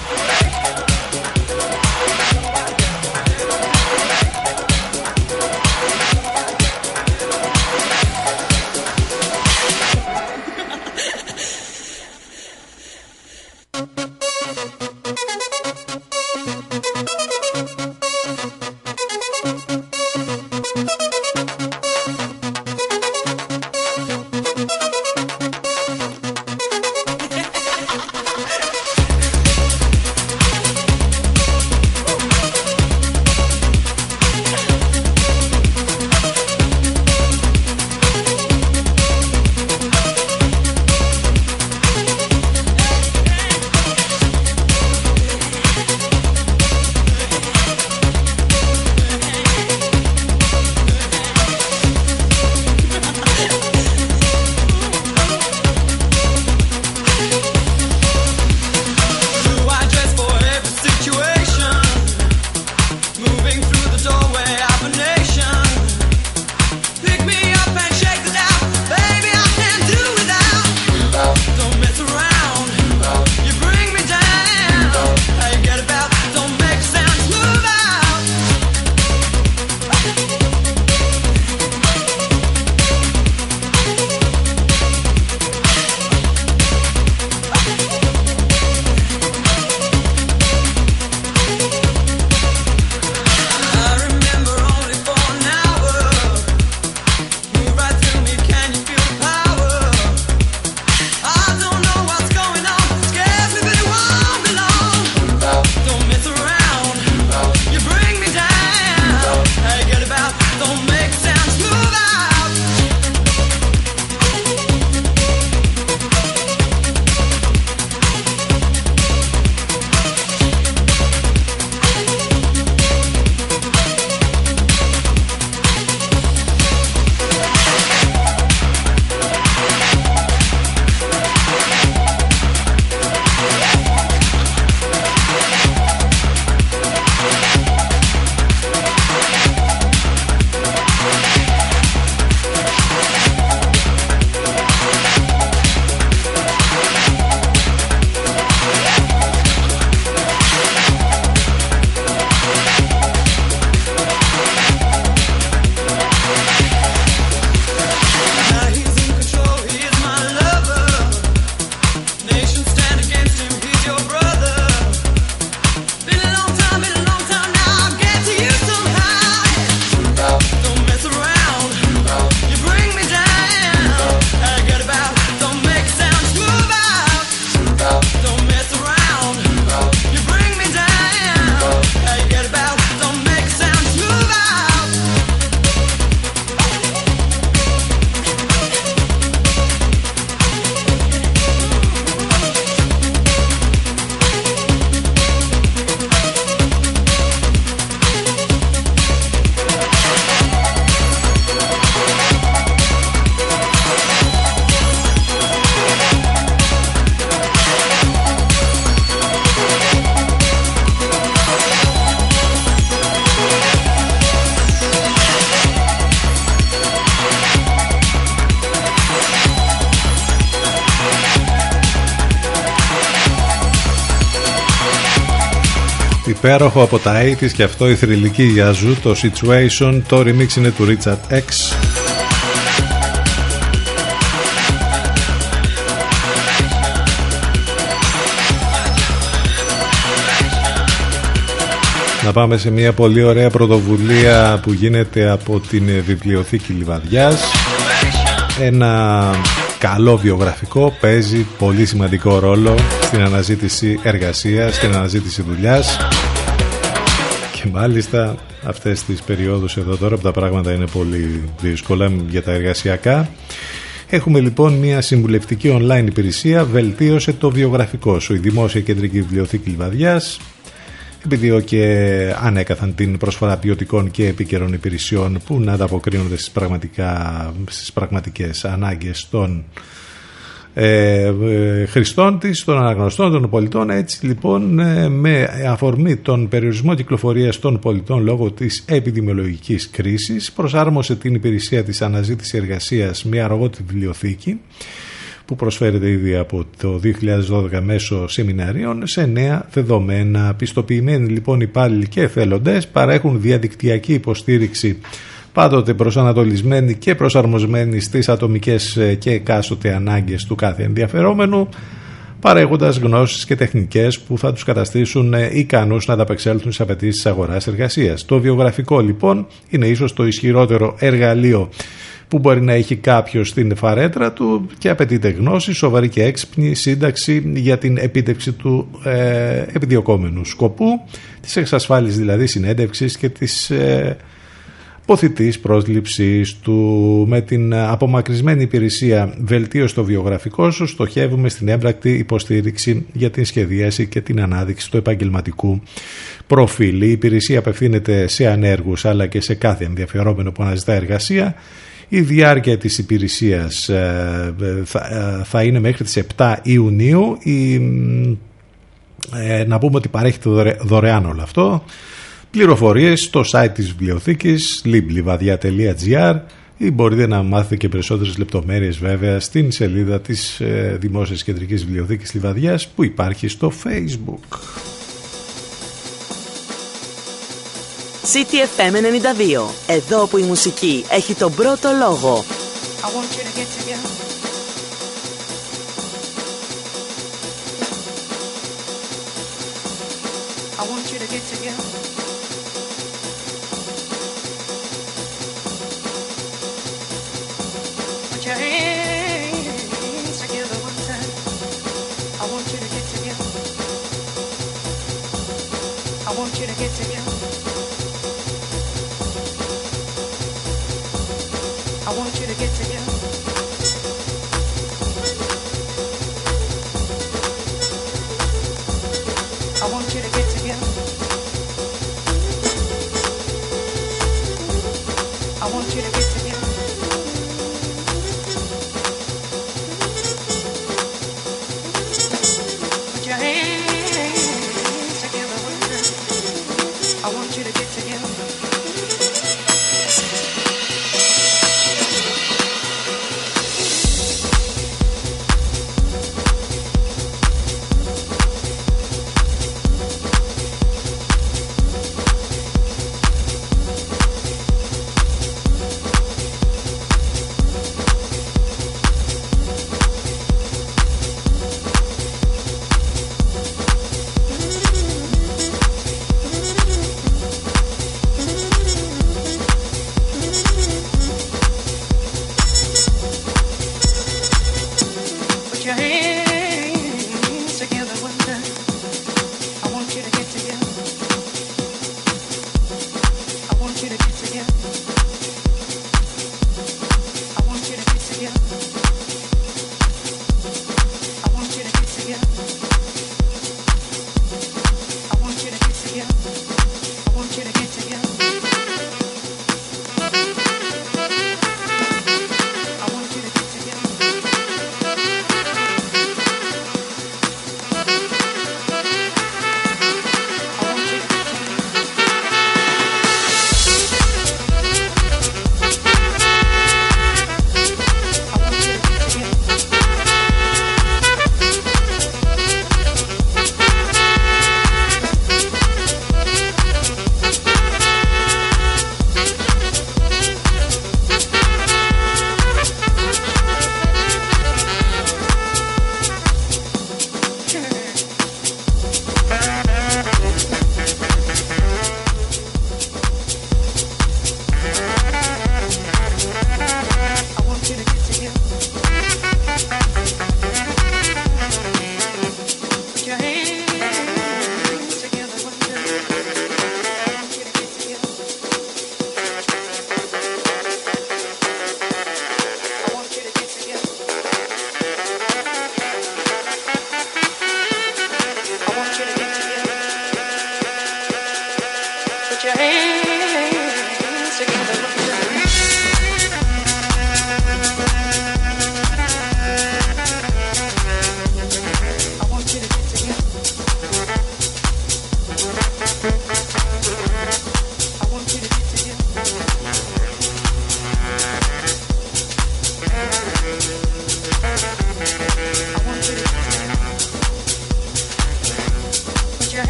υπέροχο από τα 80's και αυτό η θρηλυκή Yazoo, το Situation, το remix είναι του Richard X. Να πάμε σε μια πολύ ωραία πρωτοβουλία που γίνεται από την Βιβλιοθήκη Λιβαδιάς. Ένα καλό βιογραφικό παίζει πολύ σημαντικό ρόλο στην αναζήτηση εργασίας, στην αναζήτηση δουλειάς και μάλιστα αυτές τις περιόδους εδώ τώρα που τα πράγματα είναι πολύ δύσκολα για τα εργασιακά Έχουμε λοιπόν μια συμβουλευτική online υπηρεσία «Βελτίωσε το βιογραφικό σου». Η Δημόσια Κεντρική Βιβλιοθήκη Λιβαδιάς επιδιώ και ανέκαθαν την προσφορά ποιοτικών και επίκαιρων υπηρεσιών που να ανταποκρίνονται στις, πραγματικά, στις πραγματικές ανάγκες των ε, ε, χρηστών της, των αναγνωστών, των πολιτών. Έτσι λοιπόν ε, με αφορμή τον περιορισμό κυκλοφορίας των πολιτών λόγω της επιδημιολογικής κρίσης προσάρμοσε την υπηρεσία της αναζήτησης εργασίας μια αργότη βιβλιοθήκη που προσφέρεται ήδη από το 2012 μέσω σεμιναρίων σε νέα δεδομένα. Πιστοποιημένοι λοιπόν υπάλληλοι και εθελοντές παρέχουν διαδικτυακή υποστήριξη πάντοτε προσανατολισμένοι και προσαρμοσμένοι στις ατομικές και εκάστοτε ανάγκες του κάθε ενδιαφερόμενου παρέχοντας γνώσεις και τεχνικές που θα τους καταστήσουν ικανούς να ανταπεξέλθουν στις απαιτήσεις της αγοράς εργασίας. Το βιογραφικό λοιπόν είναι ίσως το ισχυρότερο εργαλείο που μπορεί να έχει κάποιος στην φαρέτρα του και απαιτείται γνώση, σοβαρή και έξυπνη σύνταξη για την επίτευξη του ε, επιδιωκόμενου σκοπού, της εξασφάλισης δηλαδή συνέντευξης και της ε, ποθητής πρόσληψης του. Με την απομακρυσμένη υπηρεσία βελτίωση στο βιογραφικό σου στοχεύουμε στην έμπρακτη υποστήριξη για την σχεδίαση και την ανάδειξη του επαγγελματικού προφίλ. Η υπηρεσία απευθύνεται σε ανέργους αλλά και σε κάθε ενδιαφερόμενο που αναζητά εργασία η διάρκεια της υπηρεσίας ε, ε, θα είναι μέχρι τις 7 Ιουνίου. Ε, να πούμε ότι παρέχεται δωρεάν όλο αυτό. Πληροφορίες στο site της βιβλιοθήκης liblivadia.gr ή μπορείτε να μάθετε και περισσότερες λεπτομέρειες βέβαια στην σελίδα της Δημόσιας Κεντρικής Βιβλιοθήκης Λιβαδιάς που υπάρχει στο Facebook. CTFM 92. Εδώ που η μουσική έχει τον πρώτο λόγο.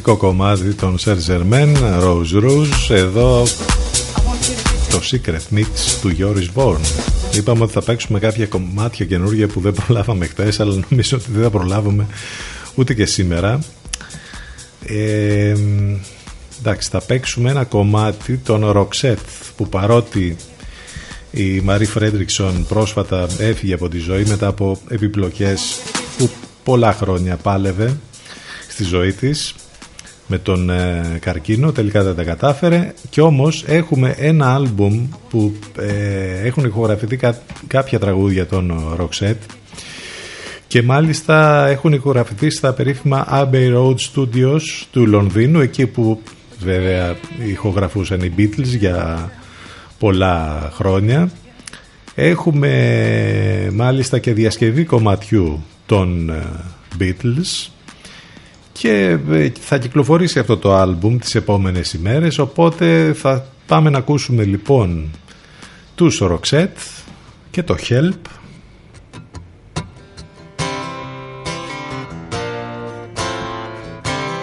Καταπληκτικό κομμάτι των Serge Germain, Rose Rouge. Εδώ το Secret Mix του Joris Vorn. Είπαμε ότι θα παίξουμε κάποια κομμάτια καινούργια που δεν προλάβαμε χτες, αλλά νομίζω ότι δεν θα προλάβουμε ούτε και σήμερα. Ε, εντάξει, θα παίξουμε ένα κομμάτι των Roxette που παρότι η Μαρή Φρέντριξον πρόσφατα έφυγε από τη ζωή μετά από επιπλοκές που πολλά χρόνια πάλευε στη ζωή της με τον ε, καρκίνο τελικά δεν τα κατάφερε. Και όμως έχουμε ένα άλμπουμ που ε, έχουν ηχογραφηθεί κάποια τραγούδια των Roxette. Και μάλιστα έχουν ηχογραφηθεί στα περίφημα Abbey Road Studios του Λονδίνου εκεί που βέβαια ηχογραφούσαν οι Beatles για πολλά χρόνια. Έχουμε μάλιστα και διασκευή κομματιού των ε, Beatles και ε, θα κυκλοφορήσει αυτό το άλμπουμ τις επόμενες ημέρες οπότε θα πάμε να ακούσουμε λοιπόν τους Roxette και το Help.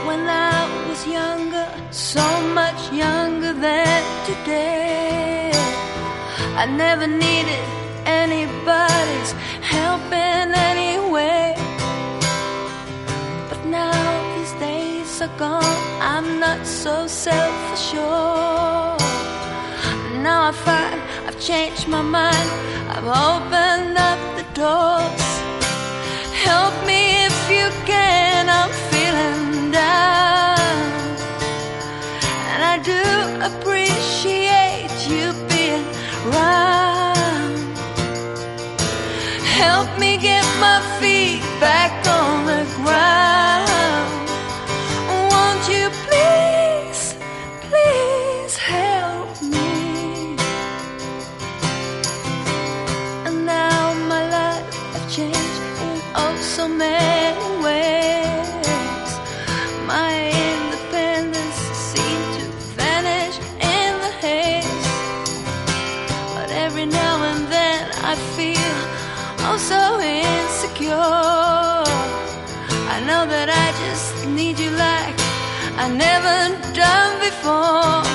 When I was younger, are gone, I'm not so self assured. Now I find I've changed my mind, I've opened up the doors. Help me if you can, I'm feeling down. And I do appreciate you being around. Help me get my feet back on the ground. Many ways. My independence to vanish in the haze. But every now and then I feel oh so insecure. I know that I just need you like I never done before.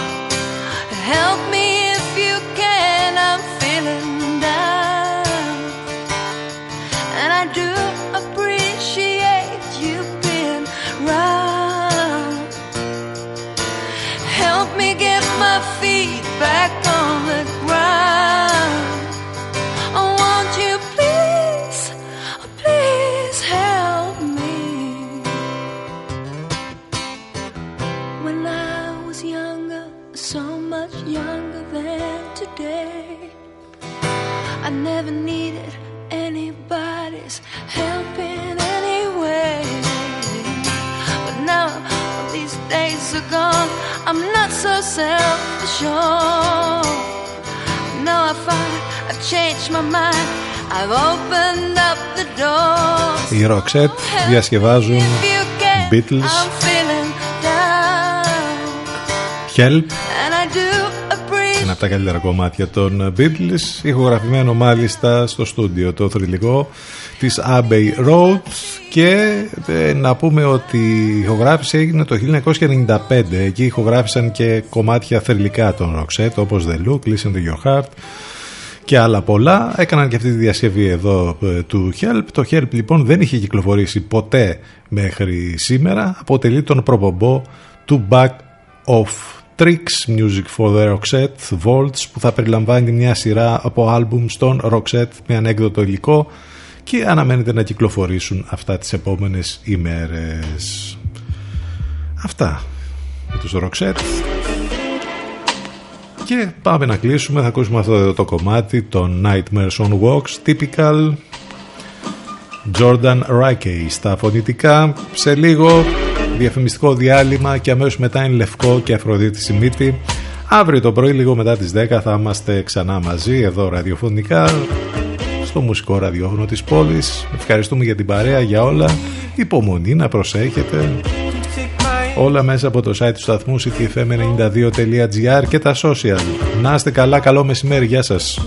Not so self-assured. Now I find I've changed my mind. I've opened up the doors. Οι Roxette διασκευάζουν Beatles, I'm feeling down, Help, and I do appreciate. ένα από τα καλύτερα κομμάτια των Beatles, ηχογραφημένο μάλιστα στο στούντιο το θρηλυκό της Abbey Road και ε, να πούμε ότι η ηχογράφηση έγινε το 1995 εκεί ηχογράφησαν και κομμάτια θρηλυκά των Roxette όπως The Look, Listen to Your Heart και άλλα πολλά. Έκαναν και αυτή τη διασκευή εδώ ε, του Help. Το Help λοιπόν δεν είχε κυκλοφορήσει ποτέ μέχρι σήμερα. Αποτελεί τον προπομπό του Back of Tricks Music for the Roxette Vaults που θα περιλαμβάνει μια σειρά από άλμπουμ στον Roxette με ανέκδοτο υλικό και αναμένεται να κυκλοφορήσουν αυτά τις επόμενες ημέρες. Αυτά με τους Roxette. Και πάμε να κλείσουμε, θα ακούσουμε αυτό εδώ το κομμάτι των Nightmares on Walks, typical Jordan Riley στα φωνητικά. Σε λίγο διαφημιστικό διάλειμμα και αμέσως μετά είναι Λευκό και Αφροδίτη Σιμίτη. Αύριο το πρωί λίγο μετά τις 10 θα είμαστε ξανά μαζί εδώ ραδιοφωνικά στο μουσικό ραδιόφωνο της πόλης. Ευχαριστούμε για την παρέα, για όλα. Υπομονή να προσέχετε. Όλα μέσα από το site του σταθμού ctfm92.gr και τα social. Να είστε καλά, καλό μεσημέρι, γεια σας.